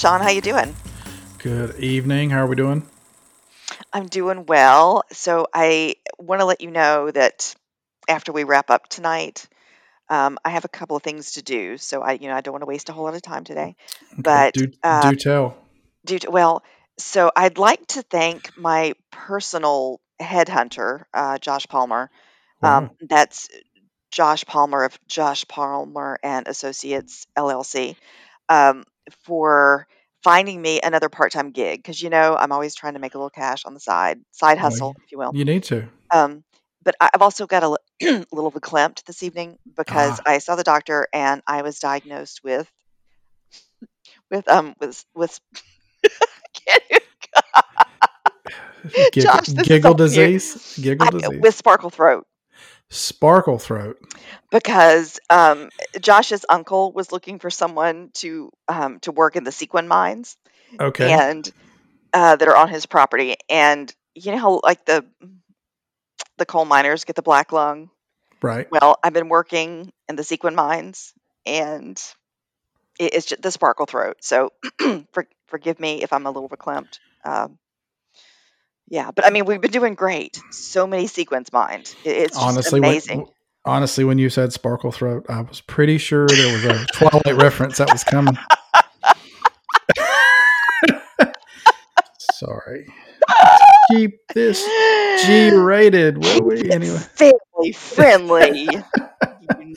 Sean, how you doing? Good evening. How are we doing? I'm doing well. So I want to let you know that after we wrap up tonight, um, I have a couple of things to do. So I, you know, I don't want to waste a whole lot of time today. Okay. But Do uh, do tell. due to, well, so I'd like to thank my personal headhunter, uh, Josh Palmer. Um, Wow. that's Josh Palmer of Josh Palmer and Associates LLC um, for finding me another part-time gig because you know I'm always trying to make a little cash on the side, side hustle, if you will. you need to. Um, but I've also got a li- little verklempt this evening because Ah, I saw the doctor and I was diagnosed with with um with with giggle, Josh, giggle disease. Giggle I, disease. with sparkle throat Sparkle throat. because um, Josh's uncle was looking for someone to um, to work in the sequin mines Okay. and uh, that are on his property. And you know how like the the coal miners get the black lung. Right. Well, I've been working in the sequin mines, and it, it's just the sparkle throat. So for, forgive me if I'm a little verklempt. Um, yeah, but I mean we've been doing great. So many sequins mined. It, it's Honestly, when amazing. w- honestly when you said sparkle throat, I was pretty sure there was a Twilight reference that was coming. Sorry. Keep this G rated, will we? Anyway. family friendly.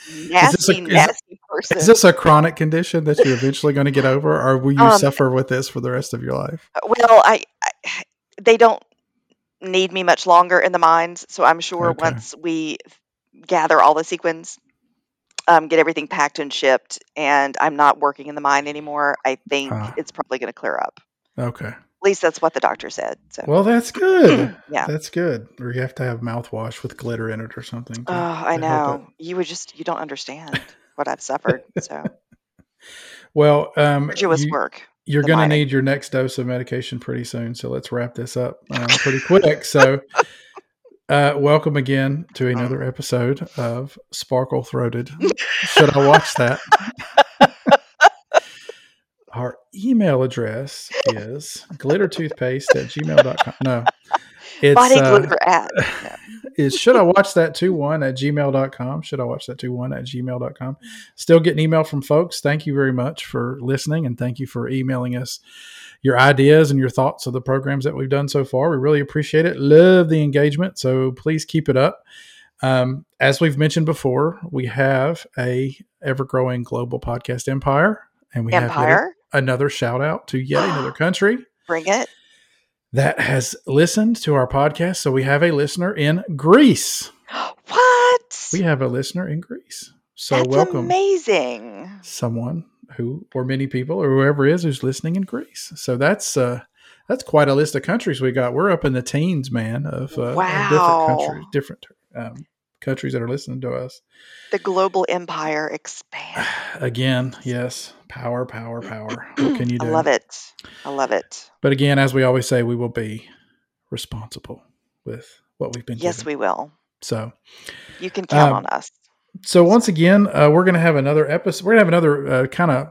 You Is this a nasty, is, nasty is this a chronic condition that you're eventually going to get over, or will you Um, suffer with this for the rest of your life? well, I, I they don't need me much longer in the mines, so I'm sure Okay. once we gather all the sequins, um, get everything packed and shipped, and I'm not working in the mine anymore, I think Ah, it's probably going to clear up. okay. At least that's what the doctor said. So, Well, that's good. yeah. That's good. Or you have to have mouthwash with glitter in it or something Oh, I to know. You would just you don't understand what I've suffered. So, Well, um, arduous you work. You're going to need your next dose of medication pretty soon. So let's wrap this up um, pretty quick. So, uh, welcome again to another episode of Sparkle Throated. Should I watch that? Our email address is glittertoothpaste at gmail.com. No, it's Body uh, at. No. is should I watch that 2 1 at gmail.com? Should I watch that 2 1 at gmail.com? Still getting email from folks. Thank you very much for listening and thank you for emailing us your ideas and your thoughts of the programs that we've done so far. We really appreciate it. Love the engagement. So please keep it up. Um, as we've mentioned before, we have a ever growing global podcast empire, and we have yet another shout out to yet another country Bring it. That has listened to our podcast. So we have a listener in Greece. What? We have a listener in Greece. So That's welcome amazing. someone who or many people or whoever is who's listening in Greece. So that's uh that's quite a list of countries we got. We're up in the teens, man, of, uh, of different countries, Wow. different um, countries that are listening to us. The global empire expands. Again, yes, power, power, power. What can you do? I love it. I love it. But again, as we always say, we will be responsible with what we've been doing. Yes, given. we will. So You can count Um, on us. so once again, uh, we're going to have another episode. We're going to have another uh, kind of,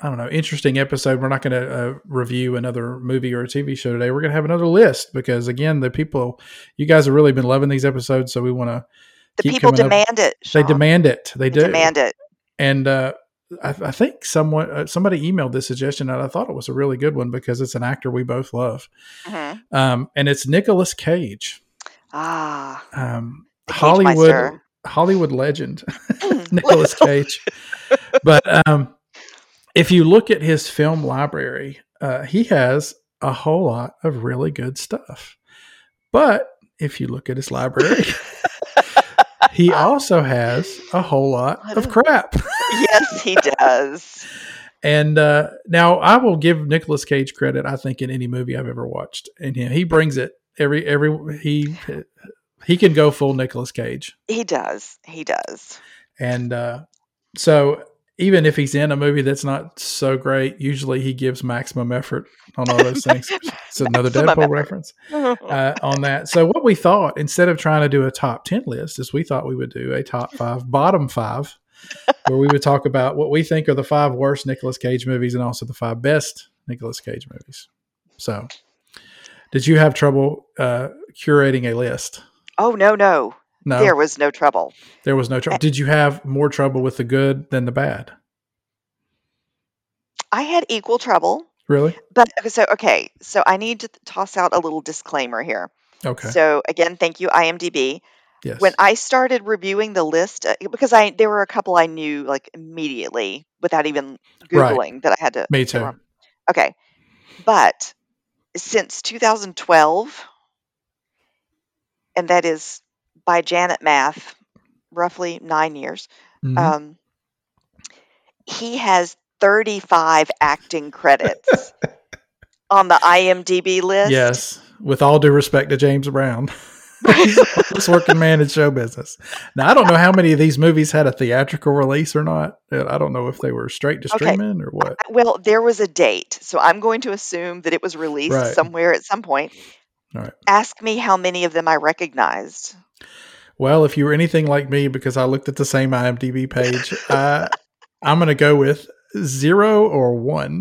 I don't know, interesting episode. We're not going to uh, review another movie or a TV show today. We're going to have another list because, again, the people, you guys have really been loving these episodes. So we want to The keep people coming up. demand it. They demand it. They They do. demand it. And uh, I, I think someone, uh, somebody emailed this suggestion, and I thought it was a really good one because it's an actor we both love. Mhm. Um, and it's Nicolas Cage, Ah, um, Cage Hollywood. Hollywood legend. Nicolas Cage. But um, if you look at his film library, uh, he has a whole lot of really good stuff. But if you look at his library, he also has a whole lot of crap. yes, he does. And uh, now I will give Nicolas Cage credit. I think in any movie I've ever watched, and he, he brings it every every he he can go full Nicolas Cage. He does. He does. And uh, so even if he's in a movie that's not so great, usually he gives maximum effort on all those things. It's another Deadpool reference uh, on that. So what we thought, instead of trying to do a top 10 list, is we thought we would do a top five, bottom five where we would talk about what we think are the five worst Nicolas Cage movies and also the five best Nicolas Cage movies. So, did you have trouble uh, curating a list? Oh no, no, No, there was no trouble. there was no trouble. Did you have more trouble with the good than the bad? I had equal trouble, Really? but okay, so okay, so I need to toss out a little disclaimer here. Okay. So again, thank you IMDb. yes. When I started reviewing the list, uh, because I there were a couple I knew like immediately without even Right. googling that I had to. Me too. Okay, but since 2012, and that is by Janet math, roughly nine years. Mhm. Um, he has 35 acting credits on the IMDb list. yes. With all due respect to James Brown, oldest working man in show business. Now I don't know how many of these movies had a theatrical release or not. Uh, I don't know if they were straight to Okay. streaming or what. Well, there was a date, so I'm going to assume that it was released Right. somewhere at some point. Right. Ask me how many of them I recognized. Well, if you were anything like me, because I looked at the same IMDb page, uh, I'm going to go with zero or one.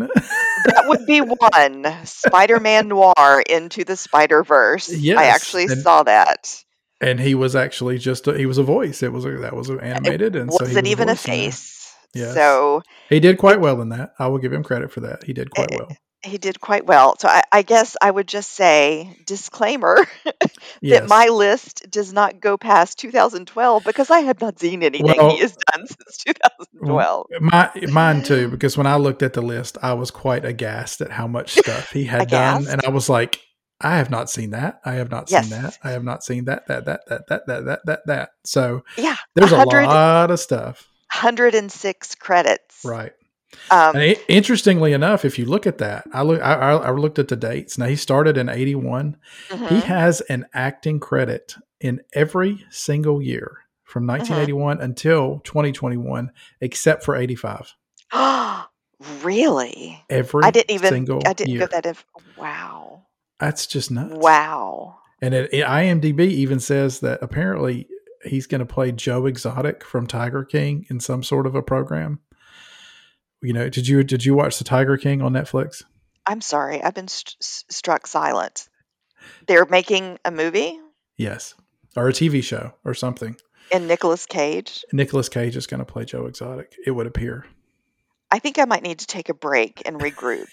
That would be one Spider-Man Noir into the Spider-Verse. I actually and- saw that. and he was actually just a, he was a voice. It was a, that was animated, and so Wasn't was even a face. Yes. So He did quite well in that. I will give him credit for that. He did quite Eh, well. He did quite well. So I, I guess I would just say disclaimer Yes. that my list does not go past 2012 because I have not seen anything Well- he has done since 2012. My, mine too, because when I looked at the list, I was quite aghast at how much stuff he had done, and I was like, "I have not seen that. I have not Yes. seen that. I have not seen that. That that that that that that that that." So Yeah, there's a lot of stuff, 106 credits. right? Um, And interestingly enough, if you look at that, I look, I, I looked at the dates. Now he started in '81. He mhm. has an acting credit in every single year from 1981 until 2021, except for 85. really? Every I didn't even. single I didn't year. get that. If, wow. That's just nuts. Wow. And it, it- IMDb even says that apparently he's going to play Joe Exotic from Tiger King in some sort of a program. You know, did you did you watch the Tiger King on Netflix? I'm sorry. I've been st- struck silent. They're making a movie Yes, or a TV show or something. in Nicolas Cage. Nicolas Cage is going to play Joe Exotic. It would appear. I think I might need to take a break and regroup.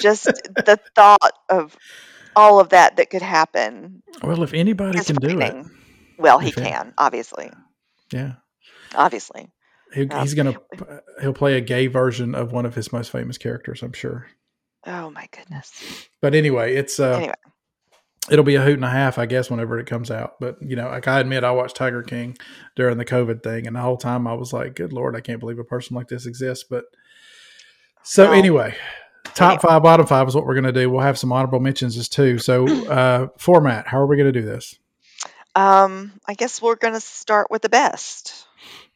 Just the thought of all of that that could happen Well, if anybody can do it. Well, he If it- can, obviously. yeah, Obviously. He, Um, he's going to he'll play a gay version of one of his most famous characters, I'm sure. Oh my goodness. But anyway, it's uh, Anyway, it'll be a hoot and a half, I guess, whenever it comes out. But you know, like I admit, I watched Tiger King during the COVID thing, and the whole time I was like, "Good lord, I can't believe a person like this exists." But so Well, anyway, top five, bottom five is what we're going to do. We'll have some honorable mentions as too. So uh, format, how are we going to do this? um, I guess we're going to start with the best.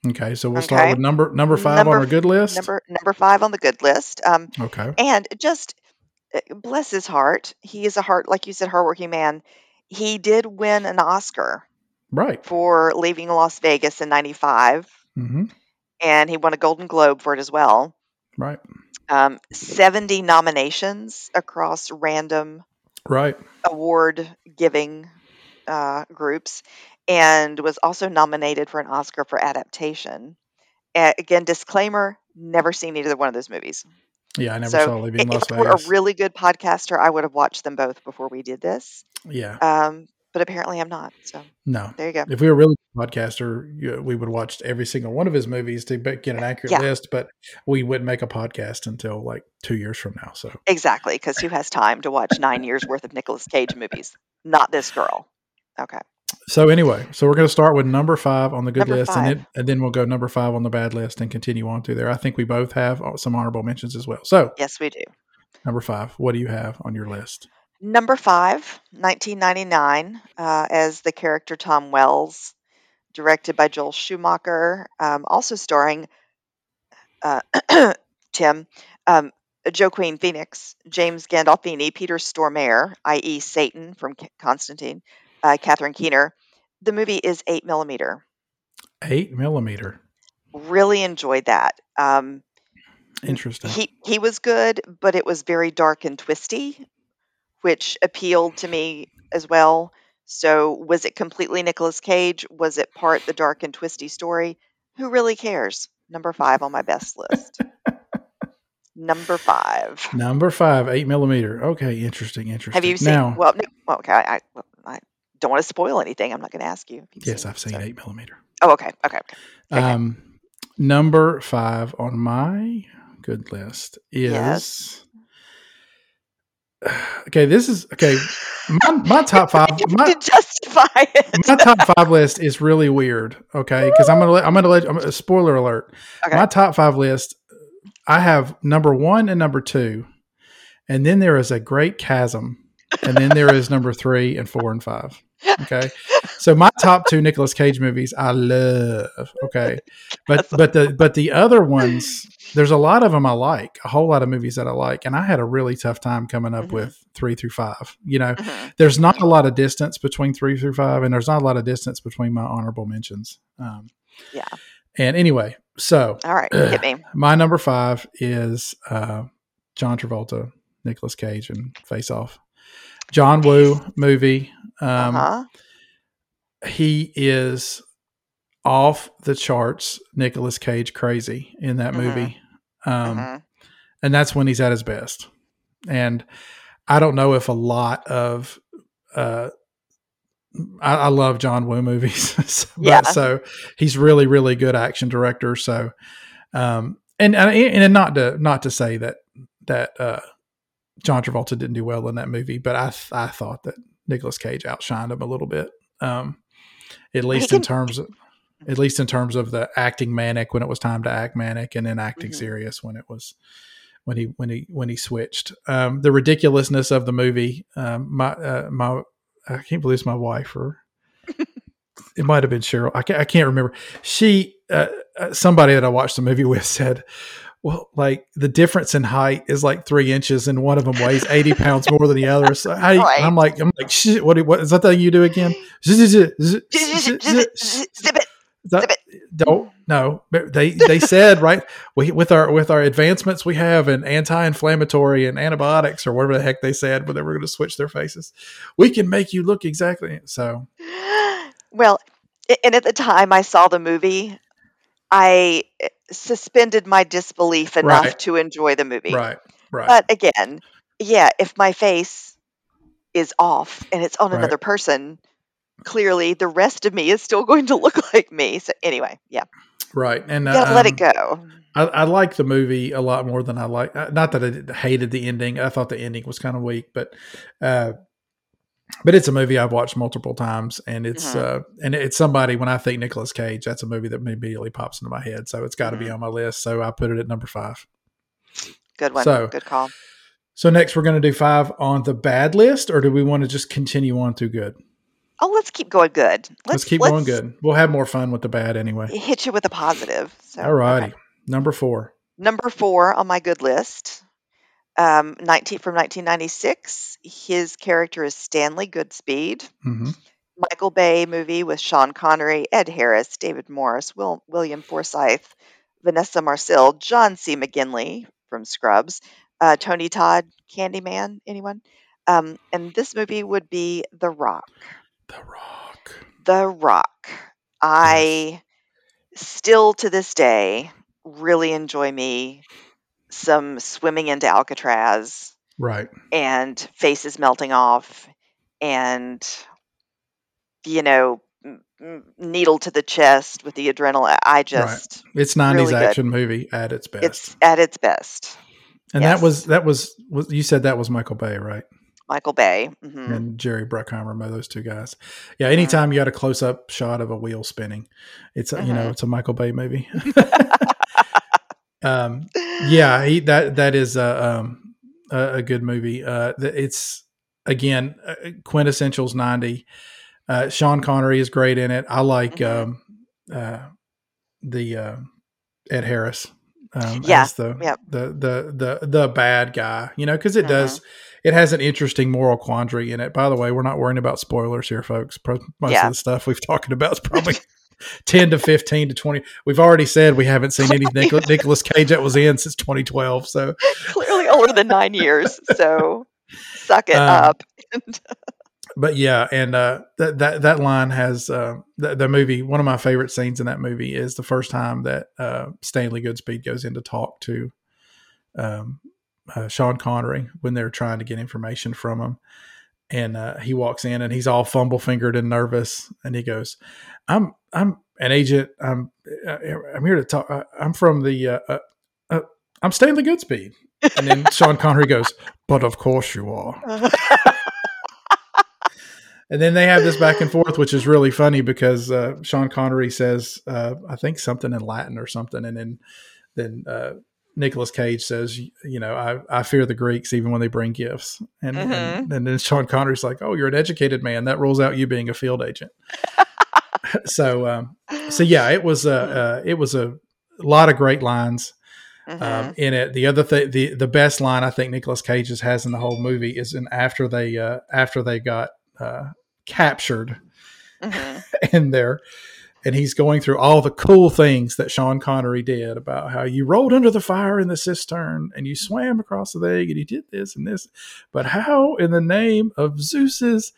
Okay, so we'll start with number number five Number on our good list. Number number five on the good list. Um, okay, and just uh, bless his heart. He is a heart, like you said, hardworking man. He did win an Oscar right. for Leaving Las Vegas in '95, hmm and he won a Golden Globe for it as well. Right. Um, 70 nominations across random Right. award giving uh, groups, and was also nominated for an Oscar for adaptation. Uh, again, disclaimer: never seen either one of those movies. Yeah, I never So saw Leaving Las if I were a really good podcaster, I would have watched them both before we did this. yeah. Um, but apparently, I'm not. So No. there you go. If we were a really good podcaster, we would watch every single one of his movies to get an accurate Yeah. list, but we wouldn't make a podcast until like two years from now. So, Exactly, because who has time to watch nine years worth of Nicolas Cage movies? Not this girl. Okay. so anyway, so we're going to start with number five on the good Number list, and then and then we'll go number five on the bad list and continue on through there. I think we both have uh, some honorable mentions as well. So, Yes, we do. number five, what do you have on your list? Number five, 1999, uh, as the character Tom Wells, directed by Joel Schumacher, um, also starring uh, Tim, um, Joaquin Phoenix, James Gandolfini, Peter Stormare, i.e., Satan from Constantine, uh, Catherine Keener. The movie is 8 millimeter. Eight millimeter. really enjoyed that. Um, Interesting. he he was good, but it was very dark and twisty, which appealed to me as well. So, was it completely Nicolas Cage? Was it part the dark and twisty story? Who really cares? Number five on my best list. Number five. Number five, eight millimeter. Okay, interesting, interesting. Have you seen? Now, well, no, okay. I, I don't want to spoil anything. I'm not going to ask you. Yes, seen I've seen so- eight millimeter. Oh, okay, okay, okay. Okay. Um, number five on my good list is. Yes. Okay, this is okay. My, my top five. My, can justify it. my top five list is really weird. Okay, because I'm gonna let I'm gonna let I'm, a spoiler alert. Okay. My top five list. I have number one and number two, and then there is a great chasm, and then there is number three and four and five. Okay, so my top two Nicolas Cage movies I love. Okay, but but the but the other ones, there's a lot of them I like. A whole lot of movies that I like, and I had a really tough time coming up Mhm. with three through five. You know, Mhm. there's not a lot of distance between three through five, and there's not a lot of distance between my honorable mentions. Um, Yeah. And anyway, so All right, hit me. my number five is uh, John Travolta, Nicolas Cage, and Face Off. John Woo movie. Um, uh-huh. He is off the charts, Nicolas Cage crazy in that Mhm. movie. Um, mhm. and that's when he's at his best. And I don't know if a lot of uh, I, I love John Woo movies, So- but, Yeah. so he's really really good action director. So, um, and and and not to not to say that that uh, John Travolta didn't do well in that movie, but I th- I thought that Nicolas Cage outshined him a little bit, um, at least in terms of at least in terms of the acting manic when it was time to act manic, and then acting Mhm. serious when it was when he when he when he switched. Um, the ridiculousness of the movie. Um, my uh, my I can't believe it's my wife or it might have been Cheryl. I can't, I can't remember. She uh, uh, somebody that I watched the movie with said. Well, like the difference in height is like three inches, and one of them weighs eighty pounds more than the other. So I. I'm like, I'm like, shit. What? What is that thing you do again? Zip, it, zip it. that- don't no but they they said right we, with our with our advancements we have in anti-inflammatory and antibiotics or whatever the heck they said when they were going to switch their faces we can make you look exactly so Well, and at the time I saw the movie, I eh, suspended my disbelief enough Right. to enjoy the movie. right right But again, yeah, if my face is off and it's on Right. another person, clearly the rest of me is still going to look like me. So anyway, yeah, right and you gotta let it um, go. I, I like the movie a lot more than I like. uh, Not that I hated the ending. I thought the ending was kind of weak, but uh, but it's a movie I've watched multiple times, and it's Mhm. uh, and it's somebody. When I think Nicolas Cage, that's a movie that immediately pops into my head. So it's got to be Mhm. on my list. So I put it at number five. Good one. so- Good call. So next we're going to do five on the bad list, or do we want to just continue on to good? Oh, let's keep going good. Let's, Let's, keep going good. We'll have more fun with the bad anyway. Hit you with a positive. So, All righty. okay. Number four. Number four on my good list, um, 19 from 1996. His character is Stanley Goodspeed. hmm Michael Bay movie with Sean Connery, Ed Harris, David Morris, Will, William Forsythe, Vanessa Marcil, John C. McGinley from Scrubs, uh, Tony Todd, Candyman, anyone? Um, and this movie would be The Rock. The Rock. The Rock. I still to this day really enjoy me some swimming into Alcatraz Right. and faces melting off and you know needle to the chest with the adrenaline i just It's '90s Really good. action movie at its best. it's at its best and yes. that was that was, you said that was Michael Bay, right? michael bay hmm And Jerry Bruckheimer, those two guys. Yeah. Anytime you got a close up shot of a wheel spinning, it's a, you know Mhm. it's a Michael Bay movie. um, yeah, he, that that is a um, a, a good movie. Uh, it's again uh, quintessentials ninety. Uh, Sean Connery is great in it. I like Mhm. um, uh, the uh, Ed Harris. Um, Yeah, the, yep. the the the the bad guy, you know, because it Mhm. does it has an interesting moral quandary in it. By the way, we're not worrying about spoilers here, folks. Most Yeah. of the stuff we've talked about is probably 10 to 15 to 20. We've already said we haven't seen any Nicolas, Nicolas Cage that was in since 2012. So Clearly older than nine years. So suck it Um, up. but yeah, and uh, that that that line has uh, the, the movie. One of my favorite scenes in that movie is the first time that uh, Stanley Goodspeed goes in to talk to um, uh, Sean Connery when they're trying to get information from him, and uh, he walks in and he's all fumble fingered and nervous, and he goes, "I'm I'm an agent. I'm uh, I'm here to talk. uh, I'm from the uh, uh, uh, I'm Stanley Goodspeed." And then Sean Connery goes, "But of course you are." And then they have this back and forth, which is really funny because uh, Sean Connery says, uh, I think something in Latin or something, and then then uh, Nicolas Cage says, you know, I, I fear the Greeks even when they bring gifts, and, and and then Sean Connery's like, oh, you're an educated man. That rules out you being a field agent. so um, so yeah, it was a uh, it was a lot of great lines Mhm. um, in it. The other thing, the the best line I think Nicolas Cage just has in the whole movie is in after they uh, after they got uh, captured Mhm. in there, and he's going through all the cool things that Sean Connery did about how you rolled under the fire in the cistern and you swam across the lake and you did this and this, but how in the name of Zeus's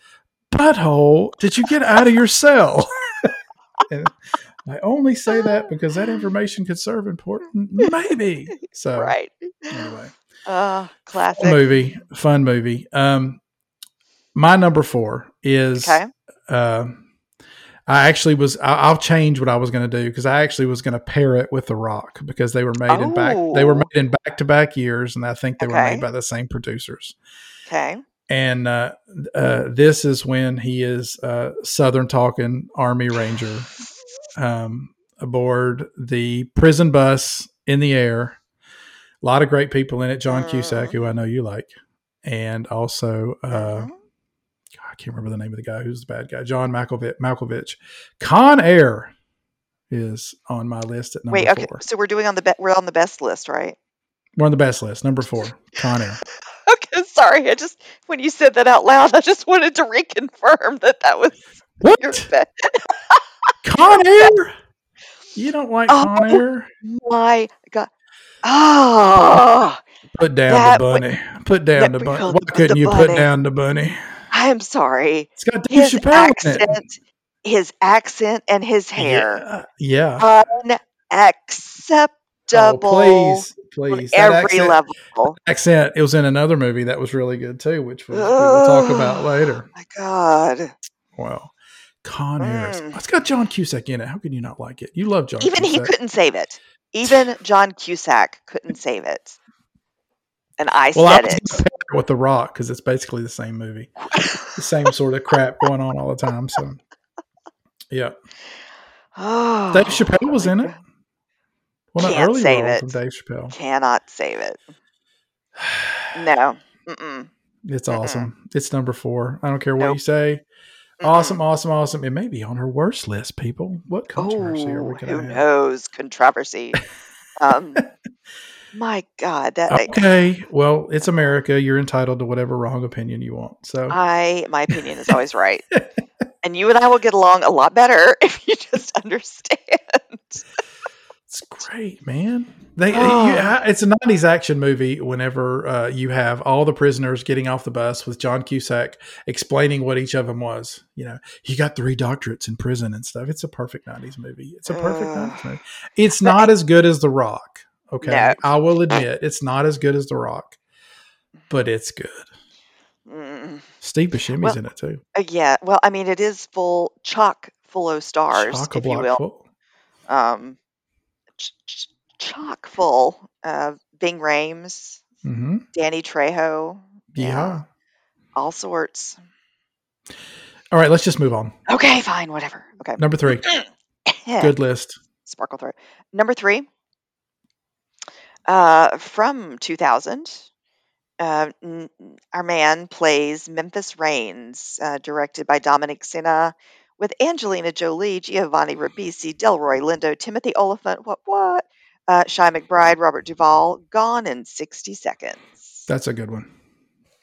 butthole did you get out of your cell? and I only say that because that information could serve important, maybe. So right. anyway Uh, classic. movie fun movie um my number four is Okay. uh, i actually was I, i'll change what i was going to do because i actually was going to pair it with the rock because they were made in back they were Oh. made in back-to-back years and i think they were made by the same producers Okay. and uh, uh, this is when he is uh, southern talking army ranger um, aboard the prison bus in the air. A lot of great people in it. John Cusack, who I know you like, and also uh, Mhm. I can't remember the name of the guy who's the bad guy. John Malkovich. Malkovich. Con Air is on my list at number Wait. Okay. four. So we're doing on the be- we're on the best list, right? We're on the best list. Number four, Con Air. Okay. Sorry. I just when you said that out loud, I just wanted to reconfirm that that was What? your best. Con Air? You don't like Oh. Con Air? My God. Oh, Put down the would- bunny. Put down the bunny. Why couldn't you put down the bunny? I'm sorry. It's got Dave His Chappelle in it. accent, his accent, and his hair. Yeah. yeah. Unacceptable. Oh, please, please. Every accent, level. accent. It was in another movie that was really good too, which we'll, we will talk about later. My God. Wow. Con. Mm. It's got John Cusack in it. How can you not like it? You love John Cusack. Even he couldn't save it. Even John Cusack couldn't save it. And I well, I said was it. with The Rock because it's basically the same movie, the same sort of crap going on all the time. So, yeah. Oh, Dave Chappelle was in it. God. One of the Can't early save it. Dave Chappelle. Cannot save it. No. Mm-mm. It's Mm-mm. awesome. It's number four. I don't care what Nope. you say. Mm-mm. Awesome, awesome, awesome. It may be on her worst list, people. What controversy are Oh, we going who to have? knows? Controversy. um, my God, that I, Okay, well, it's America. You're entitled to whatever wrong opinion you want. So, I my opinion is always right, and you and I will get along a lot better if you just understand. it's great, man. They, Oh. you, I- it's a '90s action movie. Whenever uh, you have all the prisoners getting off the bus with John Cusack explaining what each of them was, you know, he got three doctorates in prison and stuff. It's a perfect '90s movie. It's a perfect Ugh. '90s movie. It's not as good as The Rock. Okay, No. I will admit it's not as good as The Rock, but it's good. Mm. Steve Buscemi's Well, in it too. Uh, yeah, well, I mean, it is full chock full of stars, if you will. full. Um, ch- ch- chock full. Uh, Ving Rhames, Mm-hmm. Danny Trejo, Yeah. all sorts. All right, let's just move on. Okay, fine, whatever. Okay, Number three, good list. sparkle throat. Number three, uh, from 2000, uh, n- our man plays Memphis Raines, uh, directed by Dominic Sena, with Angelina Jolie, Giovanni Ribisi, Delroy Lindo, Timothy Olyphant, what, what? Uh, Chi McBride, Robert Duvall, gone in 60 seconds. That's a good one.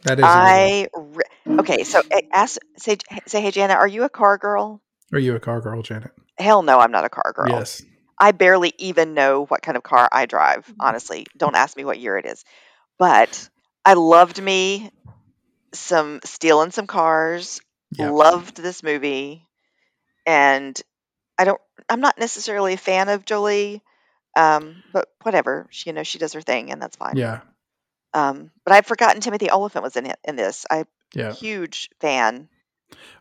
That is. I re- okay. So uh, ask say say hey Jana, are you a car girl? Are you a car girl, Janet? hell no, I'm not a car girl. Yes. I barely even know what kind of car I drive, honestly. Don't ask me what year it is. But I loved me some stealing some cars. Yeah. Loved this movie. And I don't I'm not necessarily a fan of Jolie. Um, but whatever. She you know, she does her thing and that's fine. Yeah. Um, but I've forgotten Timothy Olyphant was in it in this. I'm Yeah. a huge fan.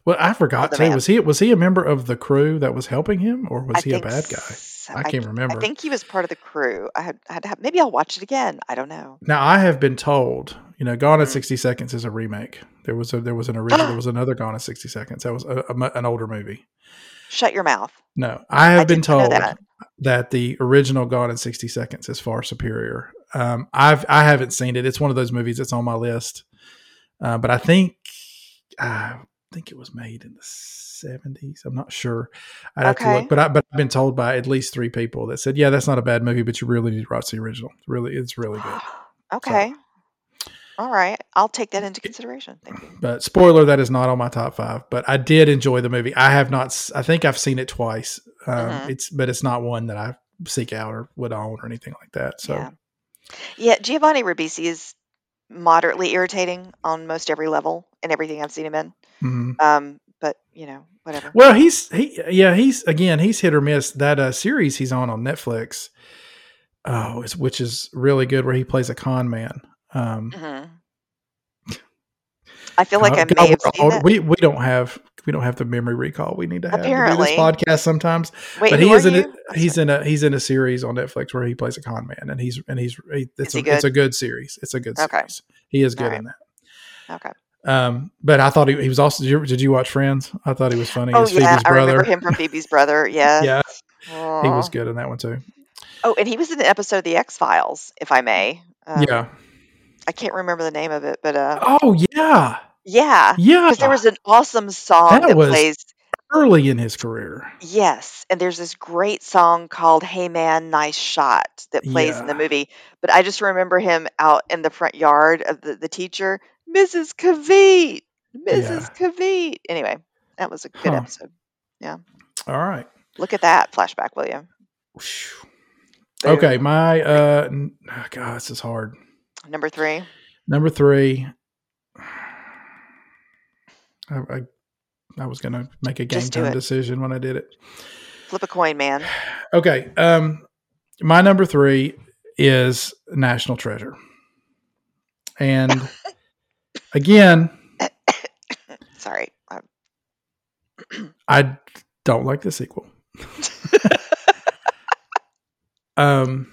Well, I forgot too. man. Was he was he a member of the crew that was helping him, or was I he a bad guy? I can't remember. I think he was part of the crew. I had, I had to have, maybe I'll watch it again. I don't know. Now I have been told, you know, Gone in Mm. sixty seconds is a remake. There was a there was an original. there was another Gone in sixty seconds. That was a, a an older movie. Shut your mouth. No, I have I been did not know told that. that. the original Gone in sixty seconds is far superior. Um, I've I haven't seen it. It's one of those movies that's on my list, uh, but I think I think it was made in the seventies. I'm not sure. I'd have to look, but I but I've been told by at least three people that said, yeah, that's not a bad movie, but you really need to watch the original. It's really, it's really good. okay. All right. I'll take that into consideration. Thank you. But spoiler, that is not on my top five. But I did enjoy the movie. I have not. I think I've seen it twice. Um, Mhm. It's but it's not one that I seek out or would own or anything like that. So Yeah. Yeah. Giovanni Ribisi is moderately irritating on most every level in everything I've seen him in. mhm. Um, but you know, whatever. well, he's he yeah he's again he's hit or miss. That uh, series he's on on Netflix, oh, which is really good, where he plays a con man. Um, hmm I feel like I God, may have seen old. we we don't have we don't have the memory recall we need to have to do this podcast sometimes. Wait, but he is in a. He's in a he's in a series on Netflix where he plays a con man, and he's and he's he, it's a he it's a good series. It's a good Okay. series. He is good right. in that. Okay. Um, but I thought he, he was also. Did you, did you watch Friends? I thought he was funny. Oh yeah, Phoebe's I brother. remember him from Phoebe's brother. Yes. yeah, he was good in that one too. Oh, and he was in an episode of the X Files, if I may. Um, yeah. I can't remember the name of it, but uh, Oh yeah, yeah, yeah. because there was an awesome song That that, was- plays. early in his career. Yes, and there's this great song called "Hey Man, Nice Shot" that plays in the movie. But I just remember him out in the front yard of the, the teacher, Mrs. Kiveat, Mrs. Kiveat. Anyway, that was a good Huh. episode. Yeah. All right. Look at that flashback, will you? Okay, my uh, oh, God, this is hard. Number three. Number three. I, I, I was gonna make a game Just time decision when I did it. Flip a coin, man. Okay. Um, my number three is National Treasure, and again, Sorry. I- I don't like the sequel. um.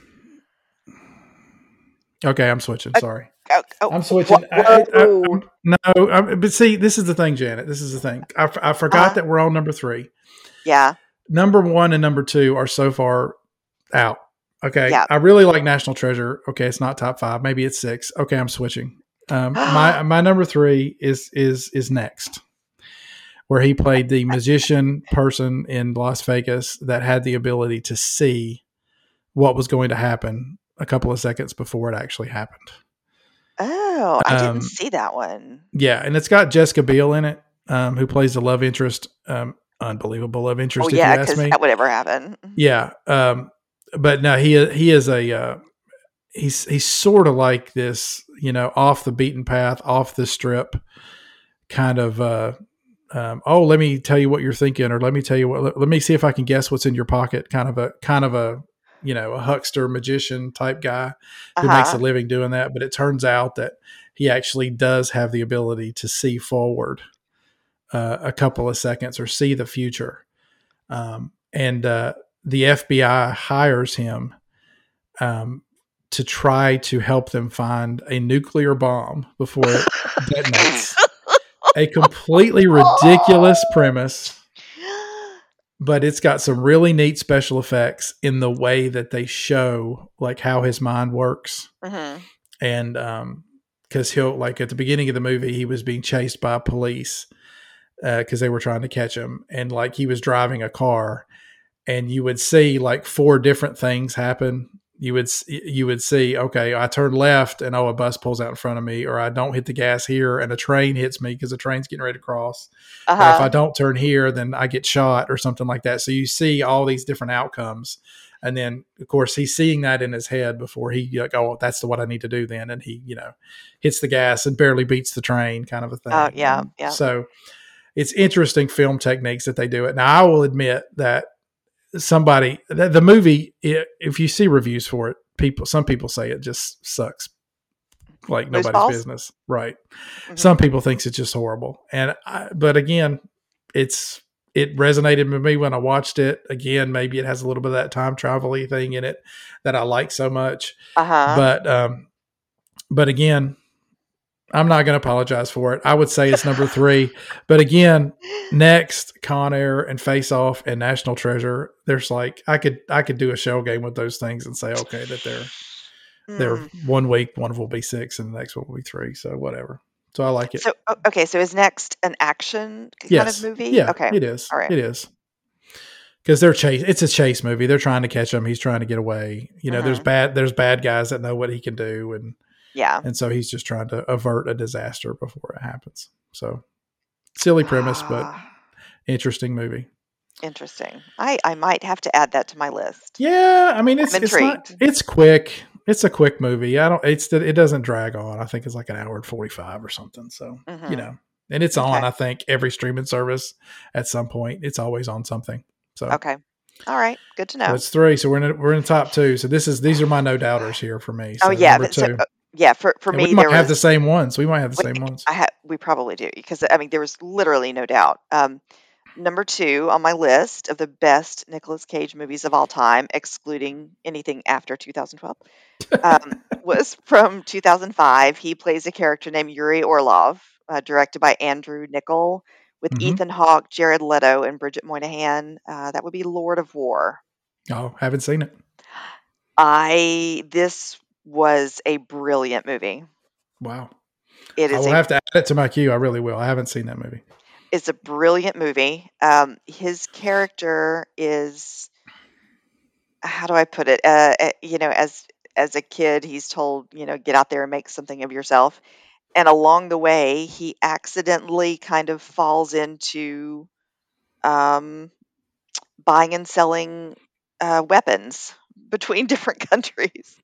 Okay, I'm switching. Uh, Sorry, Oh, oh, I'm switching. wha- I- I- I- whoa. I'm- no, I, but see, this is the thing, Janet. This is the thing. I, forgot Uh-huh. that we're on number three. yeah. Number one and number two are so far out. Okay, Yeah. I really like National Treasure. Okay, it's not top five. Maybe it's six. Okay, I'm switching. Um, my my number three is is is next, where he played the magician person in Las Vegas that had the ability to see what was going to happen a couple of seconds before it actually happened. Oh, I Um, didn't see that one. Yeah, and it's got Jessica Biel in it, um, who plays the love interest. Um, unbelievable love interest. Oh, yeah, because that would ever happen. Yeah, um, but no, he he is a uh, he's he's sort of like this, you know, off the beaten path, off the strip, kind of. Uh, um, oh, let me tell you what you're thinking, or let me tell you what. Let, let me see if I can guess what's in your pocket. Kind of a kind of a you know a huckster magician type guy who makes a Uh-huh. living doing that. But it turns out that he actually does have the ability to see forward uh, a couple of seconds or see the future. Um, and uh, the FBI hires him um, to try to help them find a nuclear bomb before it detonates. a completely ridiculous premise, but it's got some really neat special effects in the way that they show like how his mind works. Hmm and um because he'll like at the beginning of the movie he was being chased by police because they were trying to catch him. And like he was driving a car and you would see like four different things happen you would you would see okay i turn left and oh a bus pulls out in front of me or i don't hit the gas here and a train hits me because the train's getting ready to cross. If Uh-huh. i don't turn here then i get shot or something like that. So you see all these different outcomes. And then of course he's seeing that in his head before he like oh that's the what i need to do then. And he you know hits the gas and barely beats the train kind of a thing. Oh, yeah, yeah. so it's interesting film techniques that they do it. Now i will admit that somebody the, the movie i if you see reviews for it people some people say it just sucks like nobody's business right Mhm. some people thinks it's just horrible and I, but again it's it resonated with me when i watched it again maybe it has a little bit of that time travel thing in it that i like so much Uh-huh. but um but again i'm not going to apologize for it. I would say it's number three. But again next con air and face off and national treasure there's like i could i could do a shell game with those things and say okay that they're they're Mm. one week one will be six and the next one will be three. So whatever. So i like it. So okay, so is next an action kind yes. of movie? yeah Okay. it is. All right. it is. Because they're chase it's a chase movie. They're trying to catch him he's trying to get away. You know there's Mhm. bad there's bad guys that know what he can do and Yeah. and so he's just trying to avert a disaster before it happens so silly premise but Ah, interesting movie interesting. I I might have to add that to my list. yeah i mean it's it's not it's quick it's a quick movie i don't it's it doesn't drag on i think it's like an hour and 45 or something so you Mhm. know and it's on Okay. i think every streaming service at some point it's always on something so Okay. All right. Good to know. that's three so we're in we're in the top two so this is these are my no doubters here for me so oh yeah. so- yeah. For for And me, we might have was the same ones we might have the Wait, same ones I ha- we probably do because I mean there was literally no doubt. Um, number two on my list of the best Nicolas Cage movies of all time, excluding anything after 2012, um, was from 2005. He plays a character named Yuri Orlov, uh, directed by Andrew Niccol, with Mhm. Ethan Hawke, Jared Leto, and Bridget Moynahan. Uh, that would be Lord of War. oh haven't seen it I this was a brilliant movie. wow It I will a have to add it to my queue. I really will. I haven't seen that movie. it's a brilliant movie. Um, his character is how do I put it? Uh, uh, you know, as as a kid, he's told, you know, get out there and make something of yourself. And along the way, he accidentally kind of falls into um, buying and selling uh, weapons between different countries.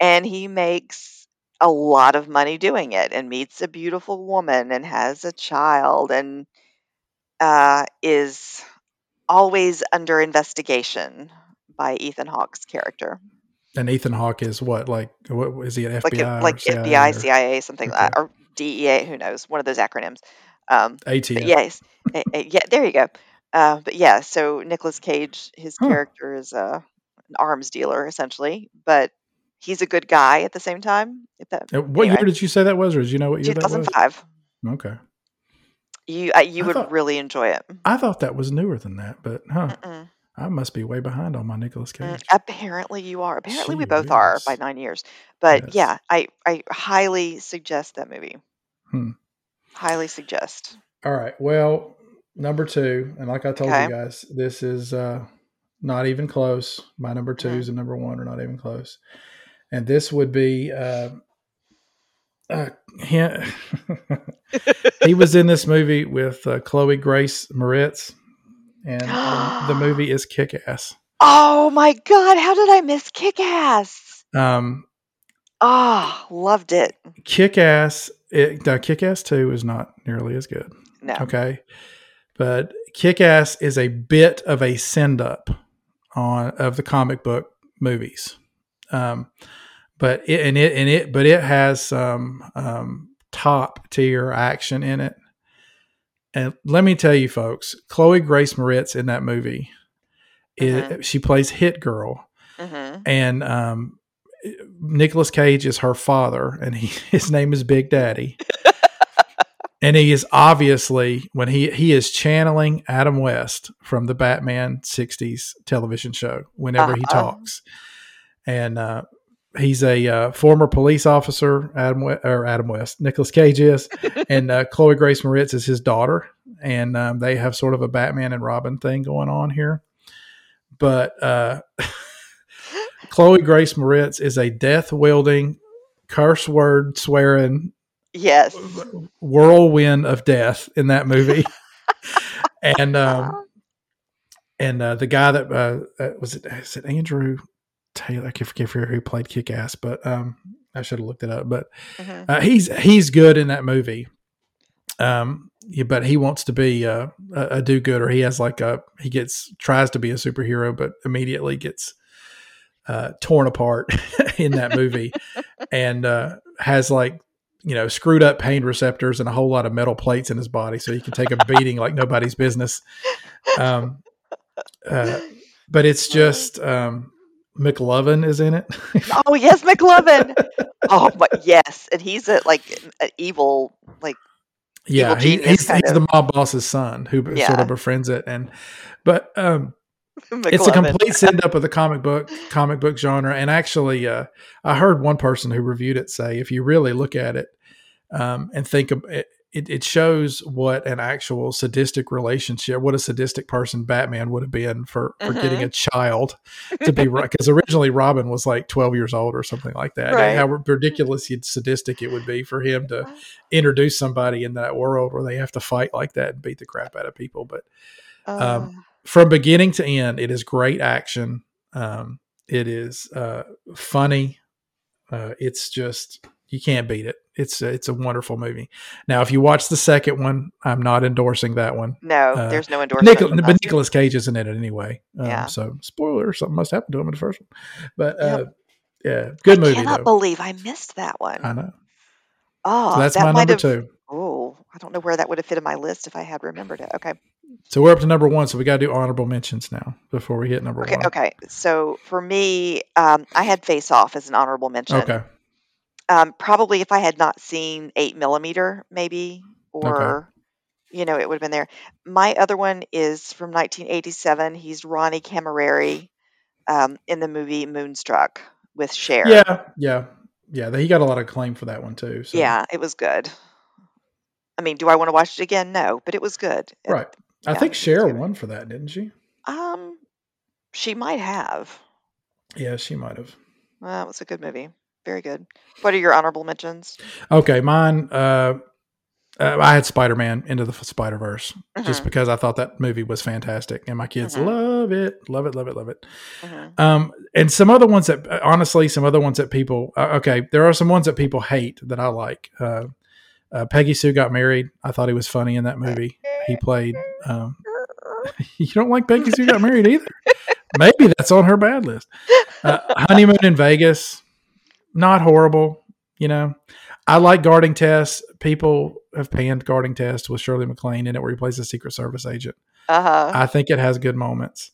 And he makes a lot of money doing it and meets a beautiful woman and has a child and uh, is always under investigation by Ethan Hawke's character. And Ethan Hawke is what? Like, what is he an Like FBI? a, like CIA FBI, or CIA, something Okay. like or DEA, who knows, one of those acronyms. Um, ATF? yes, eh, eh, yeah, there you go. Uh, but yeah, so Nicolas Cage, his Huh. character is uh, an arms dealer essentially, but he's a good guy at the same time. That Uh, What anyway, year did you say that was, or did you know what year that was? 2005. Okay, You uh, you I would thought- really enjoy it. I thought that was newer than that, but huh, Mm-mm. I must be way behind on my Nicolas Mm, Cage. apparently you are. Apparently we both are by nine years. But Yes. yeah, I I highly suggest that movie. Hmm. Highly suggest. All right. Well, number two, and like I told Okay. you guys, this is uh, not even close. My number 2s Mhm. and number one are not even close. And this would be uh, uh, he, he was in this movie with uh, Chloe Grace Moretz, and the, the movie is Kick Ass. Oh my god, how did I miss Kick Ass? Um, Oh, loved it. Kick Ass, it, Kick Ass 2 is not nearly as good. No. Okay. But Kick Ass is a bit of a send up on of the comic book movies. Um, but it and it and it but it has some um, top tier action in it. And let me tell you folks, Chloe Grace Moretz in that movie Mhm. she plays Hit Girl hmm and um Nicolas Cage is her father and he his name is Big Daddy. and he is obviously when he he is channeling Adam West from the Batman 60s television show whenever he Uh-huh. talks. And uh he's a uh, former police officer Adam we- or Adam West, Nicolas Cage is and uh, Chloe Grace Moretz is his daughter and um, they have sort of a Batman and Robin thing going on here. But uh Chloe Grace Moretz is a death wielding, curse word swearing Yes. whirlwind of death in that movie. and um, and uh, the guy that uh, uh, was it is it Andrew Taylor? I can't forget who played Kick Ass, but um, I should have looked it up. But Mhm. uh, he's he's good in that movie. Um, yeah, but he wants to be uh, a, a do gooder. He has like a he gets tries to be a superhero, but immediately gets uh, torn apart in that movie, and uh, has like you know screwed up pain receptors and a whole lot of metal plates in his body, so he can take a beating like nobody's business. Um, uh, but it's just um, McLovin is in it. Oh yes, McLovin. oh, but yes, and he's a like an evil like yeah, evil he, he's, he's the mob boss's son who b- sort of befriends it, and but um, McLovin. it's a complete send up of the comic book comic book genre. And actually, uh, I heard one person who reviewed it say, if you really look at it um, and think of it, it, it shows what an actual sadistic relationship, what a sadistic person Batman would have been for for getting a child to be right. Because originally Robin was like twelve years old or something like that. Right. And how ridiculously sadistic it would be for him to introduce somebody in that world where they have to fight like that and beat the crap out of people. But Um, from beginning to end, it is great action. Um, it is uh, funny. Uh, it's just you can't beat it. It's it's a wonderful movie. Now, if you watch the second one, I'm not endorsing that one. no, uh, there's no endorsement. From but us. Nicolas Cage isn't in it anyway. Um, Yeah. So spoiler, something must happen to him in the first one. But uh, Yep. yeah, good I movie cannot though. believe I missed that one. I know. Oh, So that's that my number have. two. Oh, I don't know where that would have fit in my list if I had remembered it. Okay. So we're up to number one. So we got to do honorable mentions now before we hit number Okay. one. Okay. So for me, um, I had Face Off as an honorable mention. Okay. Um, probably if I had not seen Eight Millimeter, maybe, or you know, it would have been there. My other one is from 1987. He's Ronny Cammareri um, in the movie Moonstruck with Cher. Yeah. Yeah. Yeah. He got a lot of claim for that one too. So. Yeah, it was good. I mean, do I want to watch it again? No, but it was good. It- Right. I Yeah, think Cher won for that, didn't she? Um, she might have. Yeah, she might have. Well, it was a good movie. Very good. What are your honorable mentions? Okay, mine. Uh, uh, I had Spider Man into the Spider Verse just Mhm, because I thought that movie was fantastic, and my kids Mhm. love it, love it, love it, love it. mhm. Um, and some other ones that, uh, honestly, some other ones that people. Uh, okay, there are some ones that people hate that I like. Uh, uh, Peggy Sue got married. I thought he was funny in that movie. He played. Um, you don't like Peggy Sue got married either. Maybe that's on her bad list. Uh, honeymoon in Vegas, not horrible. You know, I like Guarding Tess. People have panned Guarding Tess with Shirley MacLaine in it, where he plays a Secret Service agent. Uh-huh. I think it has good moments.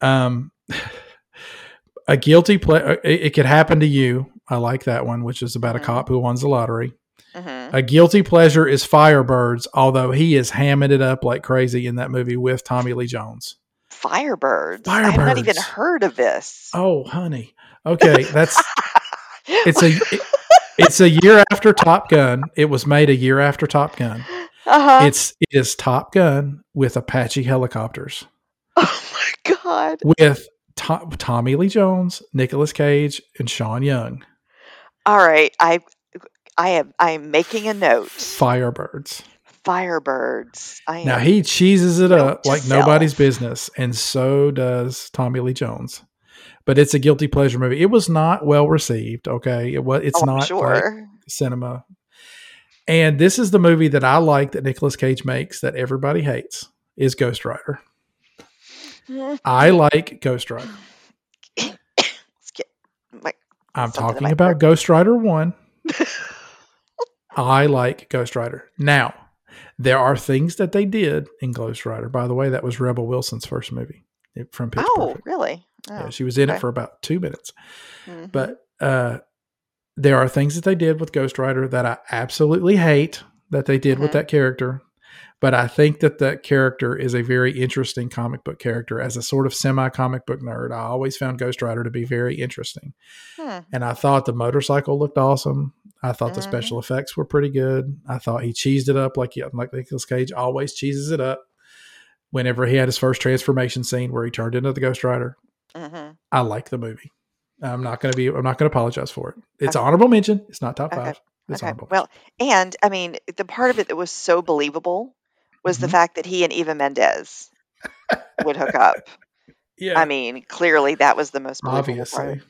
Um, a guilty play. It, it could happen to you. I like that one, which is about a Mhm. cop who wins the lottery. Mhm. A guilty pleasure is Firebirds, although he is hamming it up like crazy in that movie with Tommy Lee Jones. Firebirds. Firebirds. I have not even heard of this. Oh, honey. Okay, that's it's a it- it's a year after Top Gun. It was made a year after Top Gun. uh-huh. It's it is Top Gun with Apache helicopters oh my god. with To- Tommy Lee Jones, Nicolas Cage, and Sean Young. All right. I I am I am making a note. Firebirds. Firebirds. I Now he cheeses it up like nobody's business, and so does Tommy Lee Jones. But it's a guilty pleasure movie. It was not well received. Okay, it was. It's oh, not like sure. cinema. And this is the movie that I like that Nicolas Cage makes that everybody hates is Ghost Rider. I like Ghost Rider. Let's get my I'm talking about Ghost Rider 1. I like Ghost Rider. Now, there are things that they did in Ghost Rider. By the way, that was Rebel Wilson's first movie from Pitch Oh, Perfect. really? Oh. Yeah, she was in okay. it for about two minutes. Mhm. But uh, there are things that they did with Ghost Rider that I absolutely hate that they did with Mhm. that character. But I think that that character is a very interesting comic book character. As a sort of semi comic book nerd, I always found Ghost Rider to be very interesting. Hmm. And I thought the motorcycle looked awesome. I thought the Mhm. special effects were pretty good. I thought he cheesed it up like like Nicolas Cage always cheeses it up. Whenever he had his first transformation scene where he turned into the Ghost Rider, Mhm. I like the movie. I'm not going to be. I'm not going to apologize for it. It's okay. honorable mention. It's not top okay. five. It's okay. Well, and I mean, the part of it that was so believable was mm-hmm. the fact that he and Eva Mendes would hook up. Yeah. I mean, clearly that was the most obviously. Part.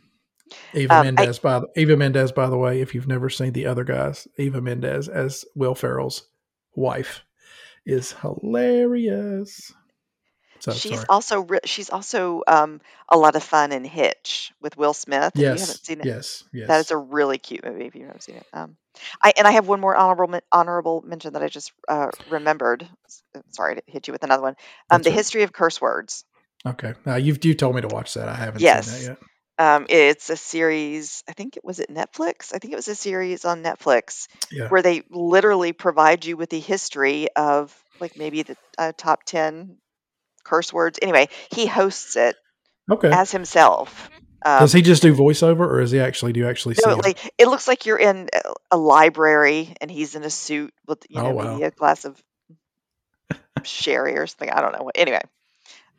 Eva um, Mendes, I, by the, Eva Mendes, by the way, if you've never seen the other guys, Eva Mendes as Will Ferrell's wife is hilarious. So, she's sorry. also re- she's also um, a lot of fun in Hitch with Will Smith. Yes, you haven't seen it. Yes, yes. That is a really cute movie. If you haven't seen it, um, I and I have one more honorable honorable mention that I just uh, remembered. Sorry to hit you with another one. Um, the history of curse words. Okay, now you've you told me to watch that. I haven't yes. seen that yet. Um, it's a series. I think it was it Netflix. I think it was a series on Netflix yeah. where they literally provide you with the history of like maybe the uh, top ten curse words. Anyway, he hosts it okay. as himself. Um, Does he just do voiceover, or is he actually do you actually no, see? Like, it looks like you're in a library and he's in a suit with you oh, know oh, wow. maybe a glass of sherry or something. I don't know. Anyway,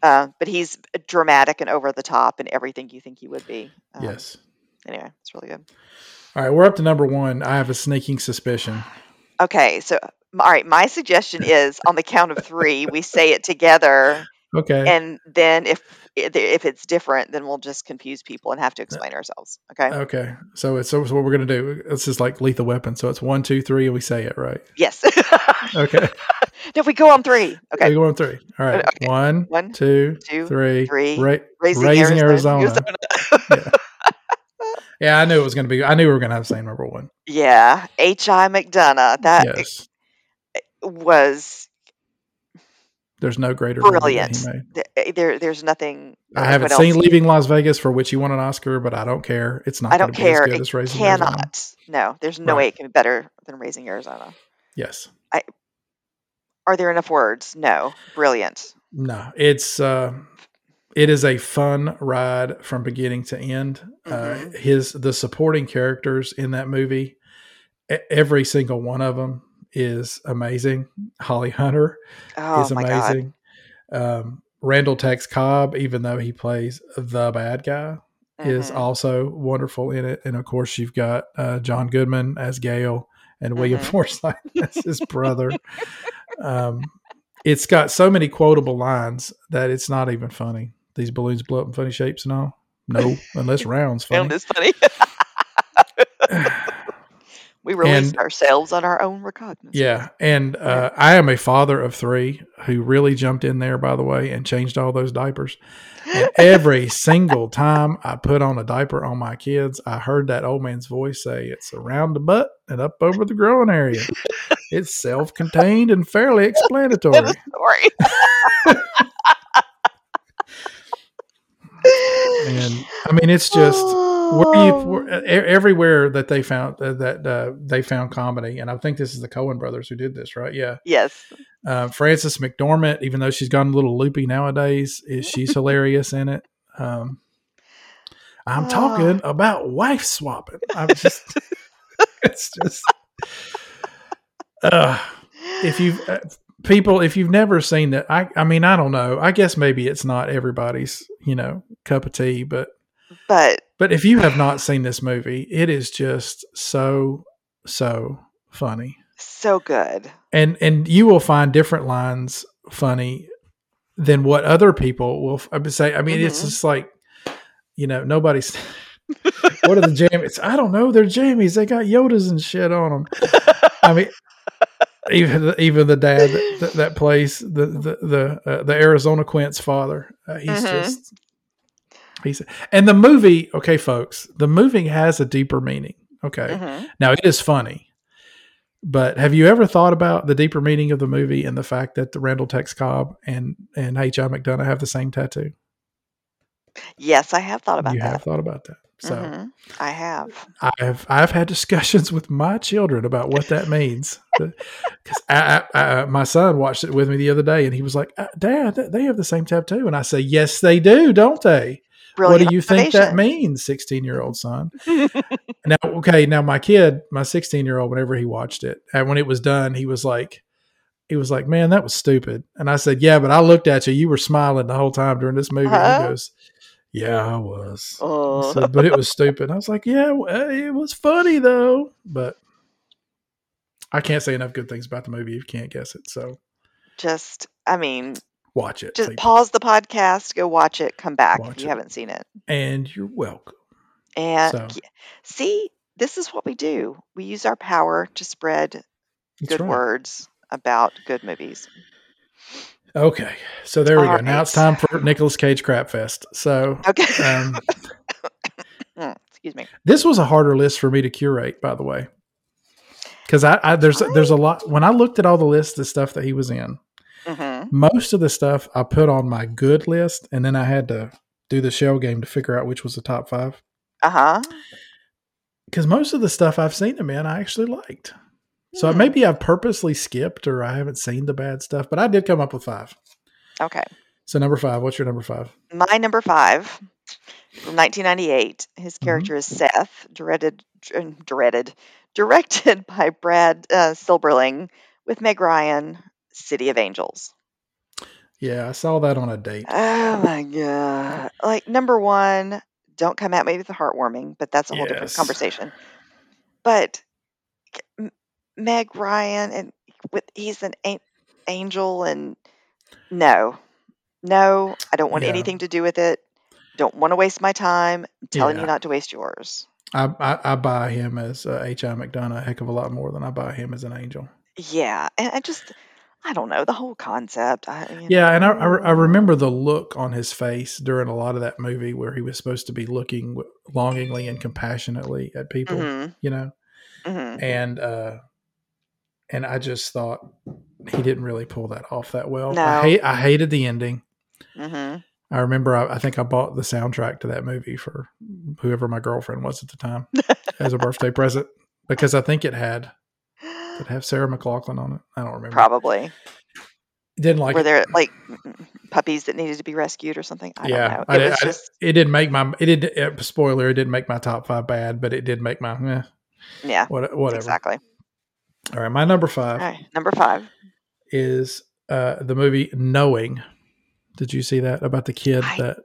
uh, but he's dramatic and over the top and everything you think he would be. Um, yes. Anyway, it's really good. All right, we're up to number one. I have a sneaking suspicion. Okay, so all right, my suggestion is on the count of three, we say it together. Okay. And then if if it's different, then we'll just confuse people and have to explain ourselves. Okay. Okay. So it's so, what we're gonna do. This is like lethal weapon. So it's one, two, three, and we say it right. Yes. okay. If we go on three. Okay. We go on three. All right. Okay. One, One, two, two, three. three. Ra- raising, raising, Arizona. Arizona. yeah. yeah, I knew it was going to be. I knew we were going to have the same number one. Yeah, H. I. McDunnough. That yes. was. There's no greater brilliant. Eh, there, there's nothing. I haven't seen Leaving Las Vegas, for which he won an Oscar, but I don't care. It's not. I don't care. it cannot. Arizona. No, there's no right. way it can be better than Raising Arizona. Yes. I are there enough words? No. Brilliant. No, it's uh, it is a fun ride from beginning to end. Uh, mm-hmm. Uh, his the supporting characters in that movie, every single one of them is amazing. Holly Hunter oh, is amazing. Um, Randall Tex Cobb, even though he plays the bad guy, mm-hmm. is also wonderful in it. And of course, you've got uh, John Goodman as Gale and William mm-hmm. Forsythe as his brother. Um, it's got so many quotable lines that it's not even funny. These balloons blow up in funny shapes and all. No, unless rounds funny. Round is funny. we released and, ourselves on our own recognizance. Yeah, and uh, I am a father of three who really jumped in there, by the way, and changed all those diapers. And every single time I put on a diaper on my kids, I heard that old man's voice say, "It's around the butt and up over the growing area." it's self-contained and fairly explanatory. and I mean, it's just where you where, everywhere that they found uh, that uh, they found comedy, and I think this is the Coen brothers who did this, right? Yeah. Yes. Uh, Frances McDormand, even though she's gone a little loopy nowadays, is she's hilarious in it. Um, I'm oh. talking about wife swapping. I'm just, it's just uh, if you uh, people, if you've never seen that, I, I mean, I don't know. I guess maybe it's not everybody's, you know, cup of tea, but, but, but if you have not seen this movie, it is just so, so funny. So good. And, and you will find different lines funny than what other people will say. I mean, mm-hmm. it's just like, you know, nobody's. what are the jammies? I don't know. They're jammies. They got Yodas and shit on them. I mean, even even the dad that, that plays the the the, uh, the Arizona Quint's father, uh, he's mm-hmm. just he's and the movie. Okay, folks, the movie has a deeper meaning. Okay, mm-hmm. now it is funny, but have you ever thought about the deeper meaning of the movie and the fact that the Randall Tex Cobb and and H. I. McDunnough have the same tattoo? Yes, I have thought about you that. You have thought about that. So mm-hmm. I have. I've I've had discussions with my children about what that means. Because I, I, I, my son watched it with me the other day, and he was like, uh, "Dad, they have the same tattoo." And I say, "Yes, they do, don't they?" Brilliant what do you think that means, sixteen-year-old son? now, okay, now my kid, my sixteen-year-old, whenever he watched it, and when it was done, he was like, he was like, "Man, that was stupid." And I said, "Yeah, but I looked at you. You were smiling the whole time during this movie." Uh-huh. he goes, Yeah, I was. Oh, but it was stupid. I was like, yeah, it was funny though. But I can't say enough good things about the movie if you can't guess it. So just I mean, watch it. just pause the podcast, go watch it, come back if you it. haven't seen it. and you're welcome. And So- see, this is what we do. We use our power to spread That's good right. words about good movies. Okay. So there we All go. Now it's time for Nicolas Cage Crap Fest. So Okay. um, Mm, Excuse me. this was a harder list for me to curate, by the way. Because I, I there's there's a lot when I looked at all the lists of stuff that he was in, hmm most of the stuff I put on my good list, and then I had to do the shell game to figure out which was the top five. Uh huh. Because most of the stuff I've seen him in, I actually liked. So Hmm. maybe I've purposely skipped or I haven't seen the bad stuff, but I did come up with five. Okay. So number five, what's your number five? My number five from 1998. His Mm-hmm. character is Seth, dreaded, dr- dreaded, directed by Brad uh, Silberling with Meg Ryan. City of Angels. Yeah, I saw that on a date. Oh my god! Like number one, don't come at me with the heartwarming, but that's a whole different conversation. But M- Meg Ryan and with he's an an- angel and no, no, I don't want Yeah. anything to do with it. Don't want to waste my time. I'm telling Yeah. you not to waste yours. I, I, I buy him as uh, H.I. McDunnough a heck of a lot more than I buy him as an angel. Yeah, and I just I don't know the whole concept. I, you Yeah, and I, I, I remember the look on his face during a lot of that movie where he was supposed to be looking longingly and compassionately at people, Mhm, you know, mhm. and uh, and I just thought he didn't really pull that off that well. No. I hate I hated the ending. hmm I remember I, I think I bought the soundtrack to that movie for whoever my girlfriend was at the time as a birthday present because I think it had it have Sarah McLachlan on it. I don't remember. Probably. Didn't like Were it. there like puppies that needed to be rescued or something? I yeah, don't know. I It did- I- just it didn't make my it did uh, spoiler. It didn't make my top five bad, but it did make my eh, yeah, what, whatever. exactly. All right, my number five right, number five. is uh, the movie Knowing. Did you see that about the kid I- that?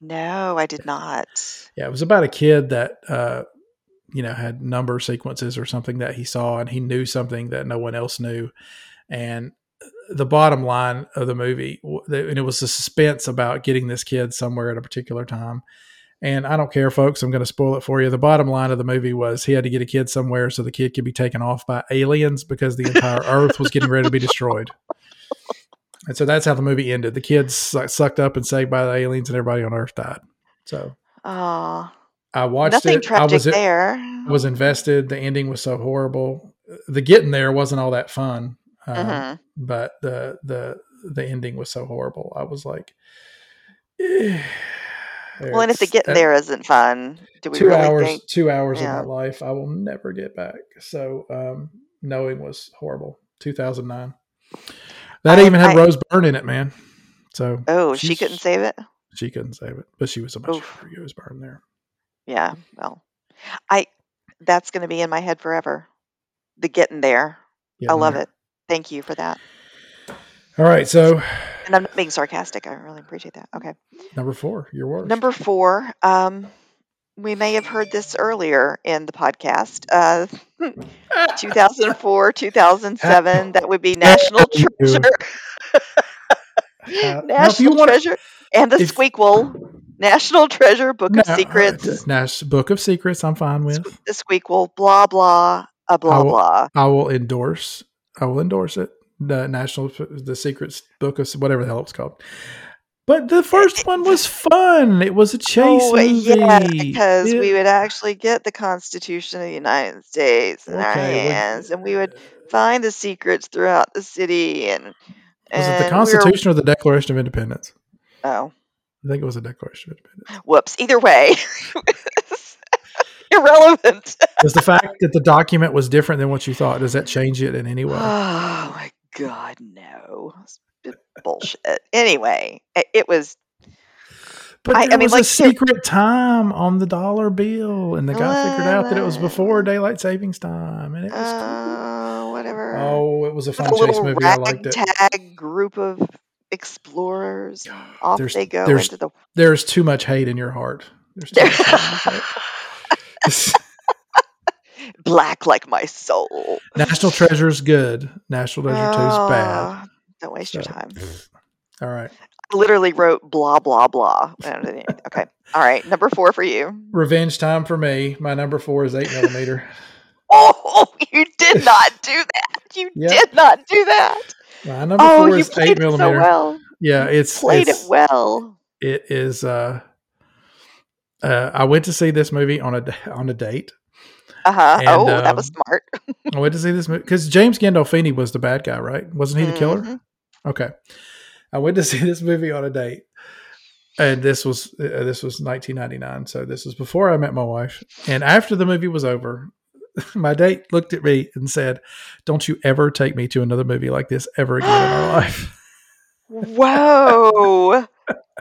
No, I did not. Yeah, it was about a kid that uh, you know had number sequences or something that he saw, and he knew something that no one else knew. And the bottom line of the movie, and it was the suspense about getting this kid somewhere at a particular time. And I don't care, folks. I'm going to spoil it for you. The bottom line of the movie was he had to get a kid somewhere so the kid could be taken off by aliens because the entire Earth was getting ready to be destroyed. And so that's how the movie ended. The kids sucked up and saved by the aliens, and everybody on Earth died. So Oh, I watched nothing it. I tragic was there. was invested. The ending was so horrible. The getting there wasn't all that fun, uh, Mhm. but the the the ending was so horrible. I was like, eh, Well, and if the getting that there isn't fun, do we two really hours, think? two hours Yeah. of my life, I will never get back. So, um, knowing was horrible. Two thousand nine. That I- even had I- Rose Byrne in it, man. So Oh, she couldn't save it. she couldn't save it, but she was a much Rose Byrne there. Yeah. Well, I. That's going to be in my head forever. The getting there. I love it. Thank you for that. All right, so And I'm not being sarcastic. I really appreciate that. Okay. number four, your worst. Number four, um, we may have heard this earlier in the podcast. Uh, 2004, 2007, that would be National. Treasure. Uh, National Treasure and the if- Squeakquel. National Treasure, Book of No, uh, Secrets, Nash Book of Secrets. I'm fine with. the Squeakquel, blah, blah, a blah, I will- blah. I will endorse. I will endorse it. The National, the Secrets Book of whatever the hell it's called. But the first one was fun. It was a chase Oh, movie. yeah, because It- we would actually get the Constitution of the United States in our Okay, well, hands, and we would find the secrets throughout the city. And Was it and the we were- Constitution or the Declaration of Independence? oh, I think it was a of Independence. whoops! Either way, irrelevant. Does the fact that the document was different than what you thought does that change it in any way? Oh my God, no! Bullshit. Anyway, it, it was. But I- I there mean, was like, a secret time on the dollar bill, and the guy figured out that it was Uh, before daylight savings time, and it was cool. Uh, whatever. Oh, it was a fun chase movie. I liked it. ragtag group of explorers. Off There's- they go there's- into the. There's too much hate in your heart. There's too much hate in your heart. Black like my soul. National Treasure is good. National Treasure Two's bad. Oh, Don't waste your time. All right. I literally wrote blah blah blah. I don't know. okay. All right. Number four for you. Revenge time for me. My number four is eight millimeter. Oh, you did not do that. You Yep. did not do that. My number Oh, four you is played eight it so well. Yeah, it's Played it's, it well. It is. Uh, uh, I went to see this movie on a on a date. Uh huh. And, Oh, that was um, smart. I went to see this movie because James Gandolfini was the bad guy, right? Wasn't he the killer? Mhm. Okay. I went to see this movie on a date, and this was uh, this was 1999. So this was before I met my wife. And after the movie was over, my date looked at me and said, "Don't you ever take me to another movie like this ever again in our life." Whoa.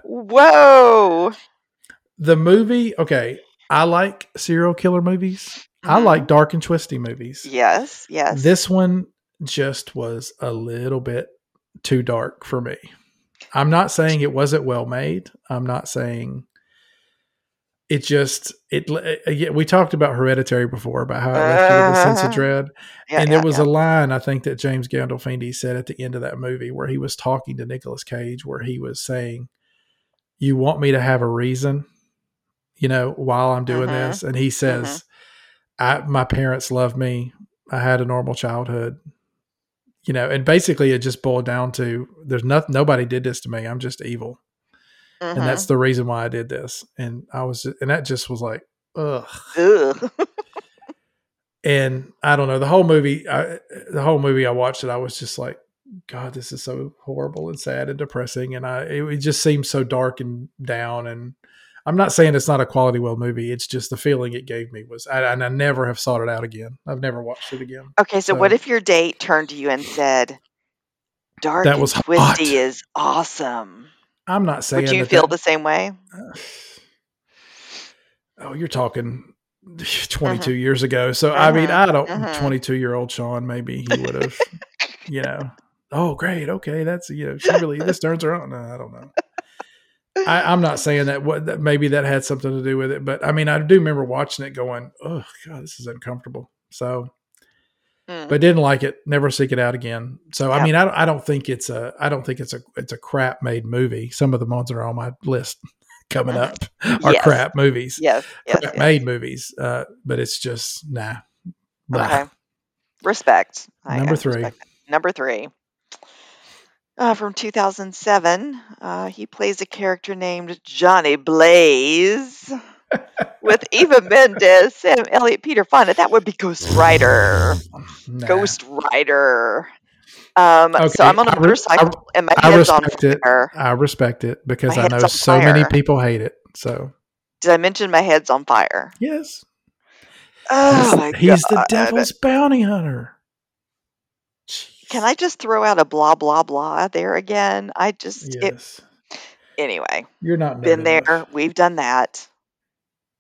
Whoa. The movie, okay, I like serial killer movies. I Mhm. like dark and twisty movies. Yes. Yes. This one just was a little bit too dark for me. I'm not saying it wasn't well made. I'm not saying it just it. uh, yeah, We talked about Hereditary before about how it left you with a sense of Uh-huh. dread, Yeah, and yeah, there was yeah. a line I think that James Gandolfini said at the end of that movie where he was talking to Nicolas Cage, where he was saying, "You want me to have a reason, you know, while I'm doing Mhm. this," and he says, "I my parents love me. I had a normal childhood." You know, and basically it just boiled down to there's nothing nobody did this to me. I'm just evil. And that's uh-huh. the reason why I did this. And I was and that just was like, ugh. Ugh. and I don't know the whole movie. I, the whole movie, I watched it. I was just like, God, this is so horrible and sad and depressing, and I it, it just seemed so dark and down. And I'm not saying it's not a quality well movie. It's just the feeling it gave me was, I, and I never have sought it out again. I've never watched it again. Okay, so So- what if your date turned to you and said, "Dark That and was twisty hot. is awesome"? I'm not saying Would you feel that- the same way? oh, you're talking 22 years ago. So I mean, Mhm, I don't. mhm. 22 year old Sean, maybe he would have, you know. Oh, great. Okay, that's you know, she really this turns her on. No, I don't know. I, I'm not saying that what that maybe that had something to do with it, but I mean, I do remember watching it, going, "Oh God, this is uncomfortable." So, Mm. but didn't like it. Never seek it out again. So, I mean, I don't, I don't think it's a, I don't think it's a, it's a crap made movie. Some of the ones that are on my list coming up are Yes. crap movies yes, yes, crap yes. made movies, uh, but it's just nah. Blah. Okay. Respect. Number I three. respect. Number three. Uh, from 2007, uh, he plays a character named Johnny Blaze with Eva Mendes, Sam Elliott, Peter Fonda. That would be Ghost Rider. Nah. Ghost Rider. Um, Okay, so I'm on I a re- motorcycle and my I head's on respect it. I respect it because My I know so many people hate it. So Did I mention my head's on fire? yes, Oh he's, he's the devil's bounty hunter. Can I just throw out a blah blah blah there again? I just it, Yes, anyway. you're not Been there. enough. We've done that.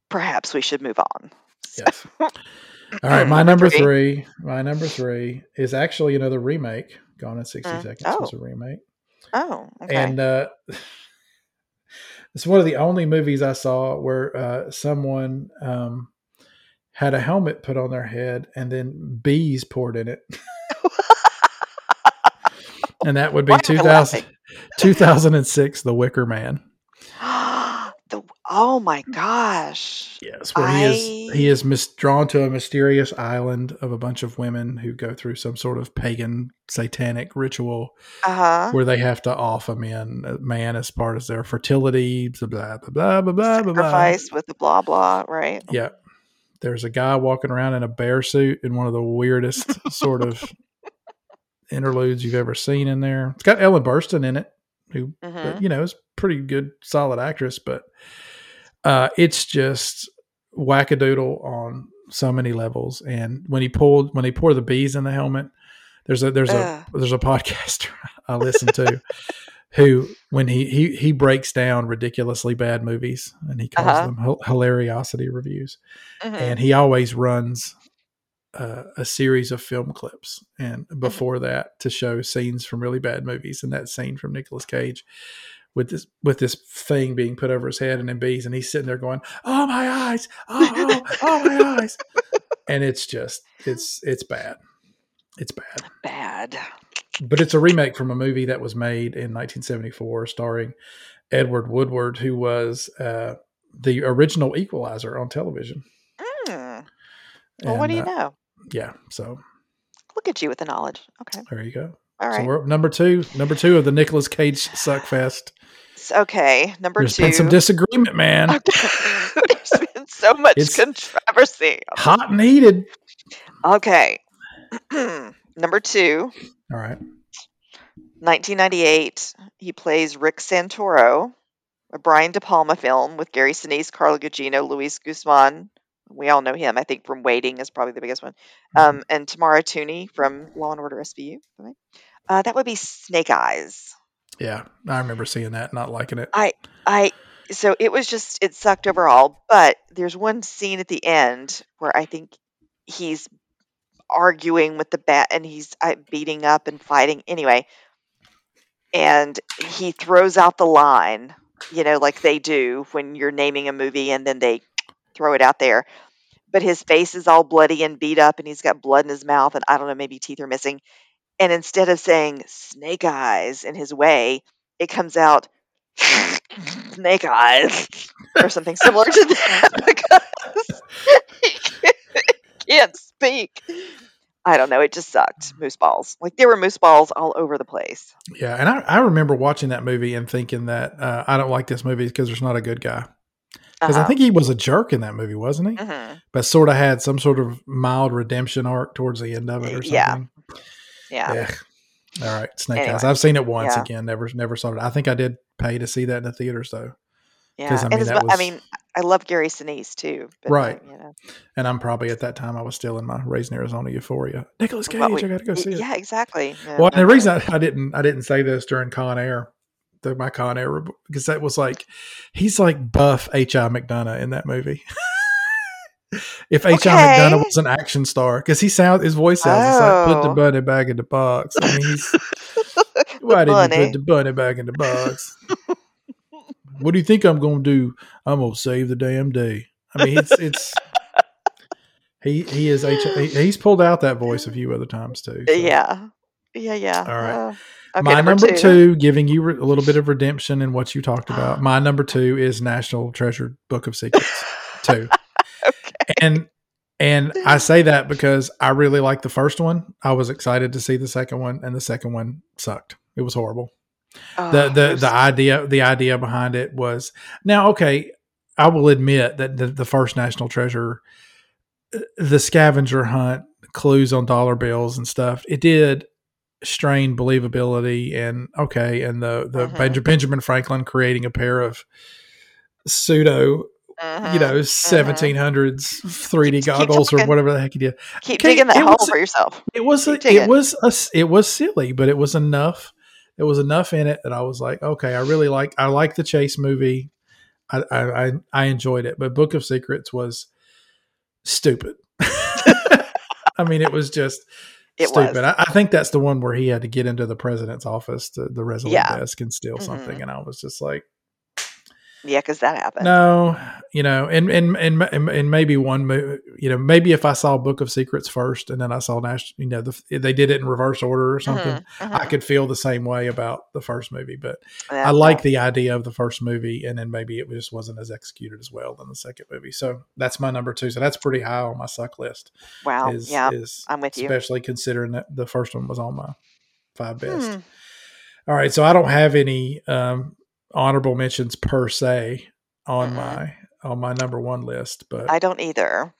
Perhaps we should move on. Yes. All right, my number Three. My number three is actually another remake. Gone in sixty Mm. seconds was Oh. a remake. Oh, okay. and uh, it's one of the only movies I saw where uh, someone um, had a helmet put on their head and then bees poured in it, and that would be Why 2000, 2006, The Wicker Man. Oh my gosh. Yes, where he is he is mis- drawn to a mysterious island of a bunch of women who go through some sort of pagan satanic ritual Uh huh. where they have to off a man, a man as part of their fertility, blah blah blah blah blah blah blah. blah. Sacrifice with the blah blah, right? Yeah. There's a guy walking around in a bear suit in one of the weirdest sort of interludes you've ever seen in there. It's got Ellen Burstyn in it, who, hmm but, you know, is pretty good, solid actress, but uh, it's just wackadoodle on so many levels. And when he pulled, when he poured the bees in the helmet, there's a, there's Ugh. a, there's a podcaster I listen to who, when he, he, he breaks down ridiculously bad movies and he calls Uh-huh. them hil- hilariosity reviews Mhm. and he always runs uh, a series of film clips, and before that to show scenes from really bad movies, and that scene from Nicolas Cage with this with this thing being put over his head and in bees, and he's sitting there going, "Oh my eyes! Oh oh, oh my eyes!" and it's just it's it's bad. It's bad. Bad. But it's a remake from a movie that was made in 1974, starring Edward Woodward, who was uh, the original Equalizer on television. Mm. Well, what do you uh, know? Yeah, so Look at you with the knowledge. Okay. there you go. All So we're up number two, number two of the Nicolas Cage suckfest. Okay. Number There's two. been some disagreement, man. There's been so much It's- controversy. Hot and heated. Okay. Number two, All right. 1998. He plays Rick Santoro, a Brian De Palma film with Gary Sinise, Carla Gugino, Luis Guzman. We all know him, I think, from Waiting is probably the biggest one. Um, and Tamara Tunie from Law and Order SVU. right? Uh, that would be Snake Eyes. Yeah, I remember seeing that, not liking it. I I so it was just it sucked overall, but there's one scene at the end where I think he's arguing with the bat and he's uh, beating up and fighting anyway. And he throws out the line, you know, like they do when you're naming a movie and then they throw it out there. But his face is all bloody and beat up and he's got blood in his mouth and I don't know, maybe teeth are missing. And instead of saying snake eyes in his way, it comes out snake eyes or something similar to that because he can't, can't speak. I don't know. It just sucked. Moose balls. Like there were moose balls all over the place. Yeah, and I, I remember watching that movie and thinking that uh, I don't like this movie because there's not a good guy. Because I Uh-huh. think he was a jerk in that movie, wasn't he? Mhm. But sort of had some sort of mild redemption arc towards the end of it or something. Yeah. Yeah. Yeah. All right, Snake Anyway, Eyes. I've seen it once yeah. again. Never, never saw it. I think I did pay to see that in the theaters though, Yeah. I And mean, as that I mean, I love Gary Sinise too. But Right. uh, you know. and I'm probably at that time I was still in my Raising Arizona euphoria. Nicolas Cage, What we- I got to go see it. Yeah, exactly. No, Well, the reason I, I didn't I didn't say this during Con Air, the, my Con Air, because that was like he's like buff H. I. McDunnough in that movie. if H. Okay. McDunnough was an action star, because he sounds his voice sounds it's like put the Oh. bunny back in the box. I mean, why didn't you put the bunny back in the box? what do you think I'm going to do? I'm going to save the damn day. I mean, it's it's. He he is H. he- He's pulled out that voice a few other times too. so. Yeah. Yeah, yeah. All right. Uh, okay, my number, two. giving you re- a little bit of redemption in what you talked about. My number two is National Treasure Book of Secrets two, Okay. and and I say that because I really like the first one. I was excited to see the second one, and the second one sucked. It was horrible. Oh, the the the idea the idea behind it was now okay. I will admit that the, the first National Treasure, uh, the scavenger hunt, clues on dollar bills and stuff. It did strain believability and okay, and the the. Benja- Benjamin Franklin creating a pair of pseudo Mhm, you know mhm. seventeen hundreds 3D Keep- keep goggles or whatever the heck you did. Keep Okay, digging that hole was- for yourself. It was a, it was a, it was silly, but it was enough. It was enough in it that I was like, okay, I really like I like the chase movie. I I I, I enjoyed it, but Book of Secrets was stupid. I mean, it was just It stupid. I, I think that's the one where he had to get into the president's office, to the Resolute Yeah. desk, and steal Mhm. something, and I was just like, Yeah, because that happened. no, you know, and and and and, maybe one, mo- you know, maybe if I saw Book of Secrets first and then I saw National, you know, the, they did it in reverse order or something, Mhm, mhm. I could feel the same way about the first movie. But Yeah, I like no. the idea of the first movie, and then maybe it just wasn't as executed as well than the second movie. So that's my number two. So that's pretty high on my suck list. Wow. Is yeah, is I'm with you. especially considering that the first one was on my five best. Hmm. All right, so I don't have any um, honorable mentions per se on Mm-mm. my on my number one list, but I don't either.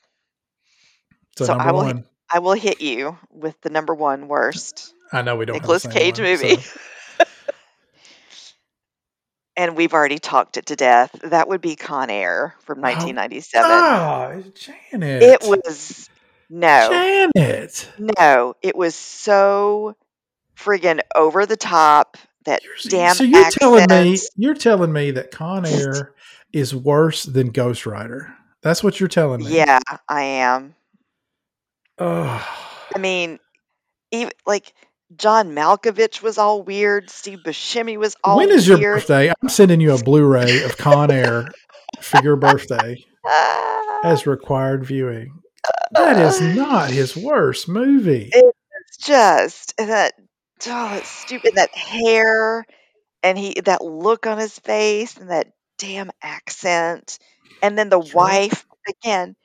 so, so number I will- one, I will hit you with the number one worst I know we don't Nicolas have the same Cage one, movie. so- and we've already talked it to death. That would be Con Air from 1997. Ah, Janet, it was no, Janet. no. It was so friggin' over the top. That damn so you're telling me you're telling me that Con Air is worse than Ghost Rider. That's what you're telling me. Yeah, I am. Oh, I mean, even like John Malkovich was all weird. Steve Buscemi was all when is your birthday? I'm sending you a Blu-ray of Con Air for your birthday as required viewing. That is not his worst movie. it's just that oh, it's stupid. That hair and he that look on his face and that damn accent, and then the Sure. wife again.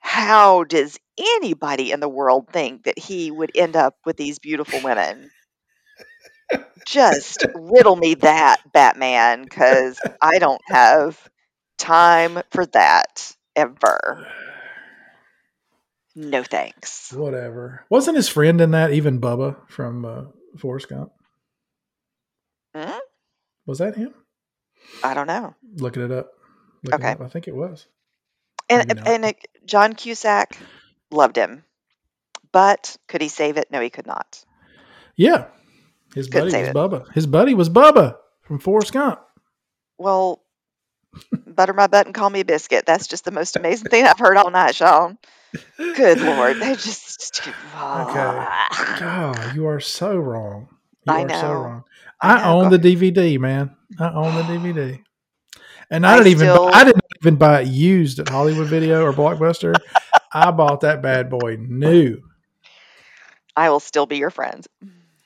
How does anybody in the world think that he would end up with these beautiful women? Just riddle me that, Batman, because I don't have time for that ever. No thanks. Whatever. Wasn't his friend in that even Bubba from uh, Forrest Gump? Hmm? Was that him? I don't know. Looking it up. Looking Okay. it up. I think it was. And and uh, John Cusack loved him, but could he save it? No, he could not. Yeah. His Couldn't buddy was it. Bubba. His buddy was Bubba from Forrest Gump. Well, butter my butt and call me a biscuit. That's just the most amazing thing I've heard all night, Sean. Good lord, they just God, you are so wrong. You I are so know. wrong. I I, know. own the DVD, man. I own the DVD. And I, I didn't even I didn't even buy it used at Hollywood Video or Blockbuster. I bought that bad boy new. I will still be your friend.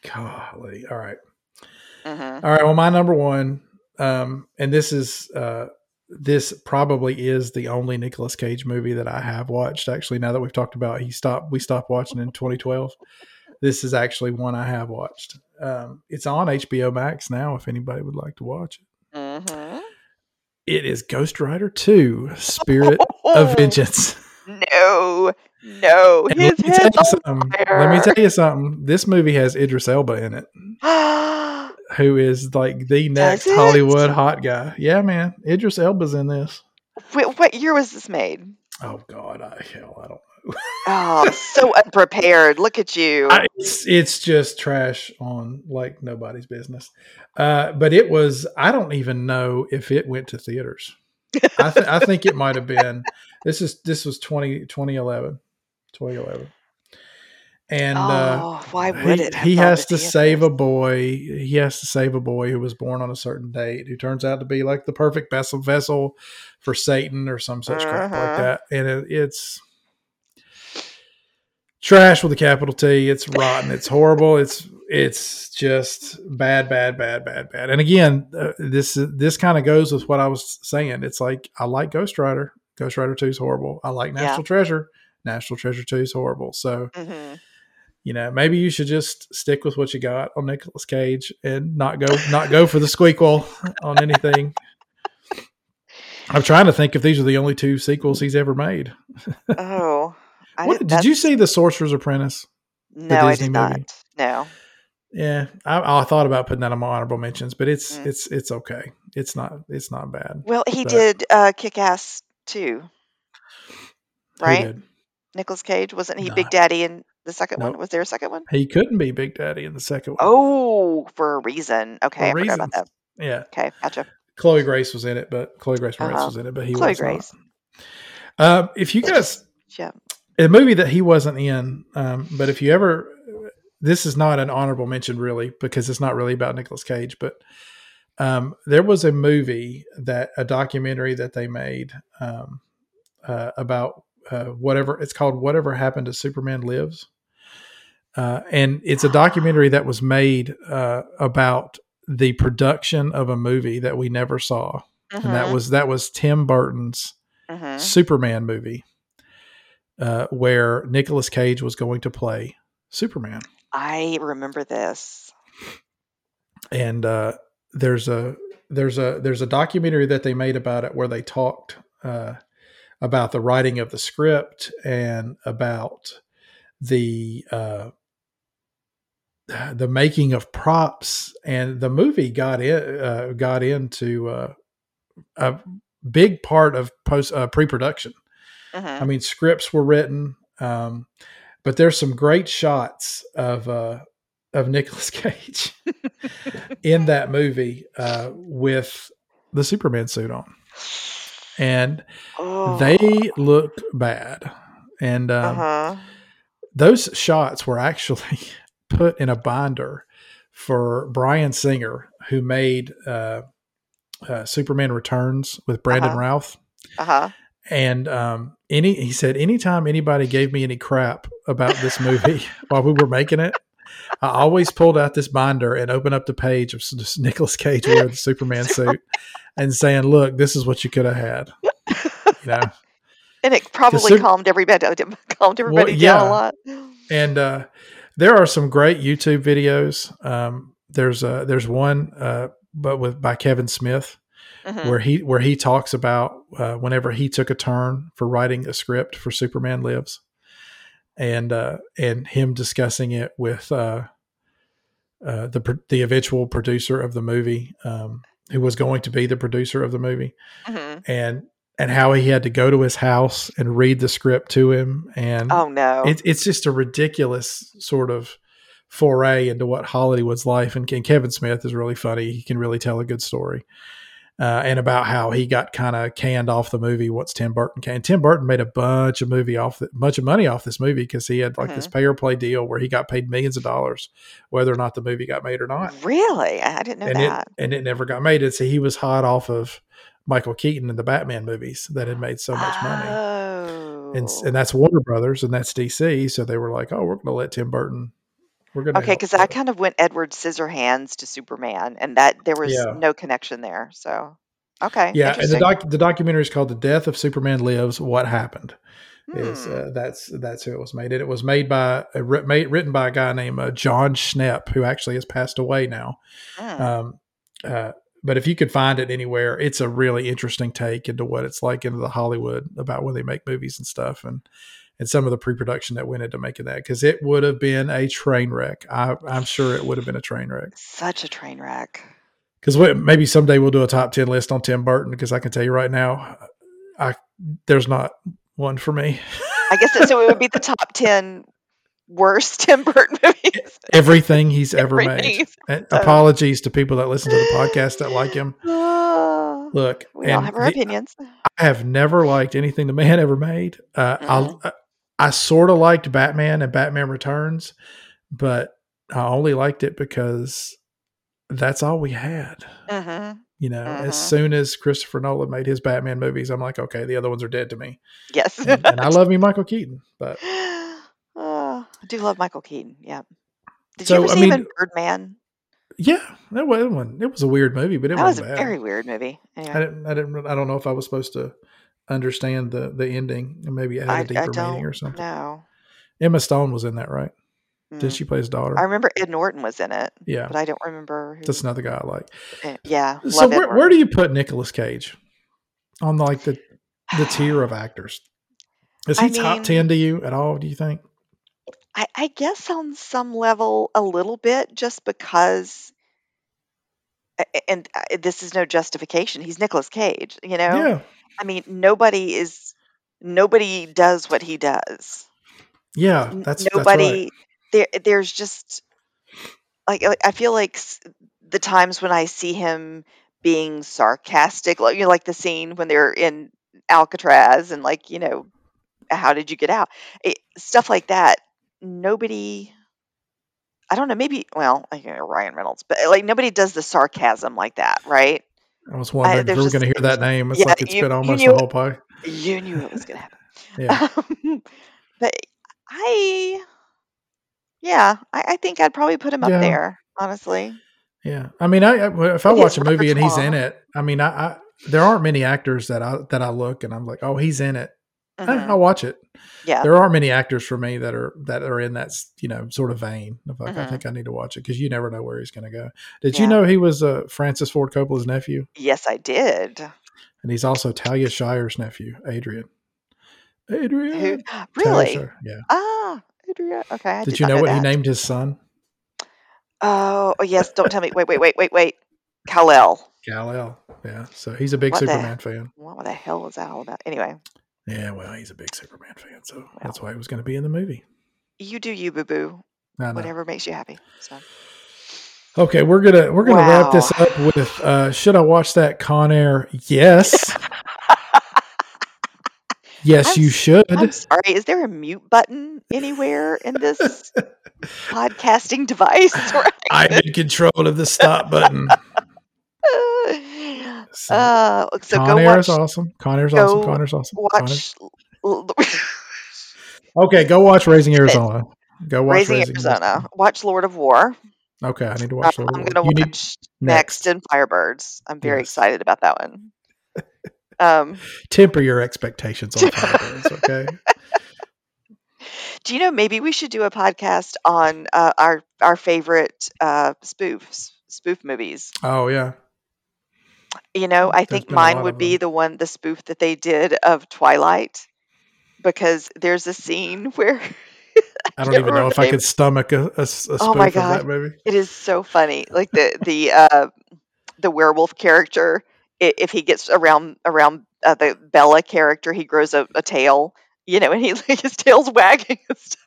Golly. All right. hmm All right. Well, my number one, um, and this is uh, this probably is the only Nicolas Cage movie that I have watched. Actually, now that we've talked about, he stopped. We stopped watching in 2012. This is actually one I have watched. Um, it's on HBO Max now. If anybody would like to watch it, hmm it is Ghost Rider Two: Spirit of Vengeance. No, no, his let me tell head's you on something. Let me tell you something. This movie has Idris Elba in it, who is like the next? Hollywood hot guy. Yeah, man. Idris Elba's in this. Wait, what year was this made? Oh God, I hell, I don't know. Oh, so unprepared. Look at you. I, it's it's just trash on like nobody's business. Uh, but it was. I don't even know if it went to theaters. I, th- I think it might have been. This is this was 20, 2011. 2011. And uh, oh, why would he, it? he has to save a boy. He has to save a boy who was born on a certain date, who turns out to be like the perfect vessel vessel for Satan or some such crap like Uh-huh. that. And it, it's trash with a capital T. It's rotten. It's horrible. It's it's just bad, bad, bad, bad, bad. And again, uh, this this kind of goes with what I was saying. It's like I like Ghost Rider. Ghost Rider Two is horrible. I like Yeah. National Treasure. National Treasure Two is horrible. So Mhm. you know, maybe you should just stick with what you got on Nicolas Cage and not go not go for the squeakquel on anything. I'm trying to think if these are the only two sequels he's ever made. Oh, I What, didn't- you see The Sorcerer's Apprentice? No, I did movie? not. No. Yeah, I, I thought about putting that on my honorable mentions, but it's Mm. it's it's okay. It's not it's not bad. Well, he But- did uh, Kick Ass too, right? Nicolas Cage wasn't he No. Big Daddy in the second one? Was there a second one? He couldn't be Big Daddy in the second one. Oh, for a reason. Okay, I forgot about that. Yeah, Okay, gotcha. Chloe Grace was in it, but Chloe Grace Moretz Uh-huh. was in it, but he was Chloe was Grace. not. Uh, if you guys Yeah. a movie that he wasn't in. Um, but if you ever, this is not an honorable mention really because it's not really about Nicolas Cage. But um, there was a movie that a documentary that they made um, uh, about uh, whatever it's called. Whatever happened to Superman Lives, uh, and it's a documentary that was made uh, about the production of a movie that we never saw, and that was that was Tim Burton's hmm Superman movie, uh, where Nicolas Cage was going to play Superman, I remember this. and uh, there's a there's a there's a documentary that they made about it where they talked uh, about the writing of the script and about the uh, the making of props, and the movie got in uh, got into uh, a big part of post uh, pre production. hmm I mean, scripts were written, um, but there's some great shots of uh, of Nicolas Cage in that movie uh, with the Superman suit on, and oh. they look bad. And um, uh-huh. those shots were actually put in a binder for Bryan Singer, who made uh, uh, Superman Returns with Brandon Uh-huh. Routh. Uh huh. And um, any he said, anytime anybody gave me any crap about this movie while we were making it, I always pulled out this binder and opened up the page of s- Nicolas Cage wearing the Superman suit and saying, "Look, this is what you could have had." You know, And it probably calmed everybody calmed everybody down yeah. a lot. and uh, there are some great YouTube videos. Um, there's uh, there's one, uh, but with by Kevin Smith, Mhm. where he where he talks about uh, whenever he took a turn for writing a script for Superman Lives, and uh, and him discussing it with uh, uh, the the eventual producer of the movie, um, who was going to be the producer of the movie, Mhm. and and how he had to go to his house and read the script to him, and Oh no. it, it's just a ridiculous sort of foray into what Hollywood's life. And, and Kevin Smith is really funny. He can really tell a good story. Uh, and about how he got kind of canned off the movie What's Tim Burton came. Tim Burton made a bunch of movie off, the, bunch of money off this movie because he had like this pay or play deal where he got paid millions of dollars, whether or not the movie got made or not. really? I didn't know and that. it and it never got made. And so he was hot off of Michael Keaton in the Batman movies that had made so much money Oh. and and that's Warner Brothers and that's DC. So they were like, "Oh, we're going to let Tim Burton. We're to okay, because I kind of went Edward Scissorhands to Superman, and that there was Yeah. no connection there. So, okay, yeah." And the doc the documentary is called "The Death of Superman Lives: What Happened." Is Hmm. uh, that's that's who it was made. And it was made by uh, made, written by a guy named uh, Jon Schnepp, who actually has passed away now. Hmm. Um, uh, but if you could find it anywhere, it's a really interesting take into what it's like into the Hollywood about when they make movies and stuff, and and some of the pre-production that went into making that because it would have been a train wreck. I, I'm sure it would have been a train wreck. Such a train wreck. Because maybe someday we'll do a top ten list on Tim Burton. Because I can tell you right now, I there's not one for me. I guess that, so. It would be the top ten worst Tim Burton movies. Everything he's ever made. Everything. So- apologies to people that listen to the podcast that like him. Look, we all have our the- opinions. I have never liked anything the man ever made. Uh, I I sort of liked Batman and Batman Returns, but I only liked it because that's all we had. hmm You know, as soon as Christopher Nolan made his Batman movies, I'm like, okay, the other ones are dead to me. Yes, And, and I love me Michael Keaton, but Oh, I do love Michael Keaton. Yeah. Did So, you ever I see him in Birdman? yeah, that was one. It was a weird movie, but it That was a bad. very weird movie. I didn't. I didn't. I don't know if I was supposed to understand the the ending and maybe add I, a deeper meaning or something. No. Emma Stone was in that, right? Did Mm. she play his daughter? I remember Ed Norton was in it, yeah, but I don't remember who. that's another guy I like. eh, yeah, So where, where do you put Nicolas Cage on like the the tier of actors? Is he I top mean- ten to you at all? Do you think? I, I guess on some level a little bit, just because. a- a- And this is no justification. He's Nicolas Cage, you know. Yeah, I mean, nobody is nobody does what he does. yeah. That's nobody That's there there's just like like, I feel like the times when I see him being sarcastic, like you know, like the scene when they're in Alcatraz and like you know, how did you get out? It, stuff like that. Nobody. I don't know. Maybe well, I know Ryan Reynolds, but like nobody does the sarcasm like that, right? I was wondering if there's we were going to hear that name. It's Yeah, like it's you- been almost the whole pie. You knew it was gonna happen. Yeah, Um, but I, yeah, I, I think I'd probably put him up Yeah. there. Honestly, yeah. I mean, I, I if I watch a movie and he's in it, I mean, I, I there aren't many actors that I that I look and I'm like, oh, he's in it. Eh, Mhm. I'll watch it. yeah, there aren't many actors for me that are that are in that you know sort of vein. Of like, I Mhm. think I need to watch it because you never know where he's going to go. Did you know he was uh, Francis Ford Coppola's nephew, yes, I did. and he's also Talia Shire's nephew, Adrian. Adrian, Who really? Yeah. Ah, Adrian. Okay, I Did, did you know what he named his son? Oh, oh, yes. Don't tell me. Wait, wait, wait, wait, wait. Kal-El. Kal El. Yeah. So he's a big What the- Superman fan. What the hell was that all about? Anyway, Yeah. Well, he's a big Superman fan, so that's why he was going to be in the movie. you do you, boo boo. Whatever makes you happy. So Okay, we're gonna we're gonna wrap this up with uh, should I watch that Con Air? Yes. Yes, I'm you should. I'm sorry. Is there a mute button anywhere in this podcasting device? I'm in control of the stop button. So, uh, so Con go Air watch. is awesome. Con Air's awesome. go Con Air's awesome. Con Air's- Watch Okay, go watch Raising Arizona. Go watch Raising Raising, Arizona. Watch Lord of War. Okay, I need to Um, watch. Lord of I'm gonna You need- watch Next and Firebirds. I'm very Yes. excited about that one. Um, temper your expectations on Firebirds. Okay. do you know maybe we should do a podcast on uh, our our favorite uh, spoofs, spoof movies? Oh yeah. You know, I There's think been a lot mine of would be them. the one, the spoof that they did of Twilight, because there's a scene where I don't can't even know remember if the I name. could stomach a, a, a spoof Oh my of that God. movie. it is so funny. Like the the uh, the werewolf character, i- if he gets around around uh, the Bella character, he grows a, a tail. You know, and he like his tail's wagging and stuff.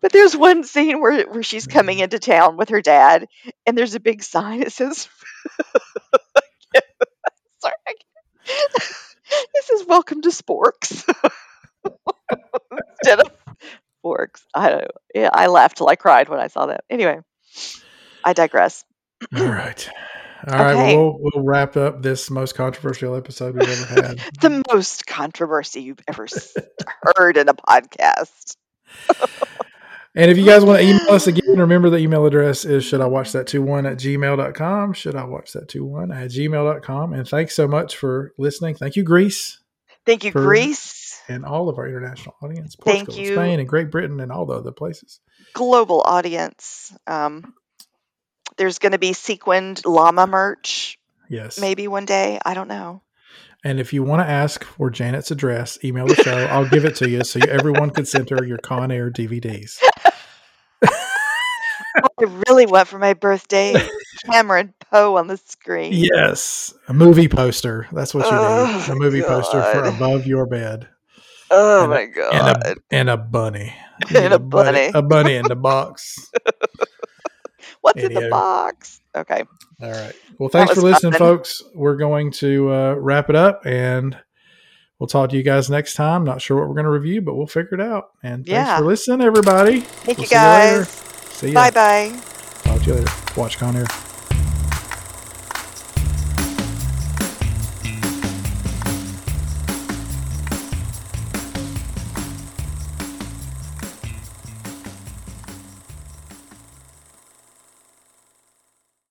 But there's one scene where where she's coming into town with her dad, and there's a big sign that says, "Sorry, I can't- it says Welcome to Sporks." Instead of Forks. I don't know. Yeah, I laughed till I cried when I saw that. Anyway, I digress. All right. All right. Okay. Well, we'll, we'll wrap up this most controversial episode we've ever had. The most controversy you've ever heard in a podcast. And if you guys want to email us again, remember the email address is should I watch that 21 at gmail.com. Should I watch that 21 at gmail.com. And thanks so much for listening. Thank you, Greece, Thank you, For- Greece. and all of our international audience, Thank you. Spain, and Great Britain, and all the other places. Global audience. Um, there's going to be sequined llama merch Yes. maybe one day. I don't know. And if you want to ask for Janet's address, email the show. I'll give it to you so everyone can send her your Con Air DVDs. Oh, I really want for my birthday Cameron Poe on the screen. Yes, a movie poster. That's what you Oh, need. A movie poster for above your bed, Oh And my and god. a and a bunny, And a bunny. a bunny in the box. What's in the box? Okay. All right. Well, thanks for listening, fun. folks. We're going to uh, wrap it up, and we'll talk to you guys next time. Not sure what we're going to review, but we'll figure it out. And thanks Yeah. for listening, everybody. Thank We'll you see you later. guys. See ya. Bye bye. Talk to you later. Watch Con Air.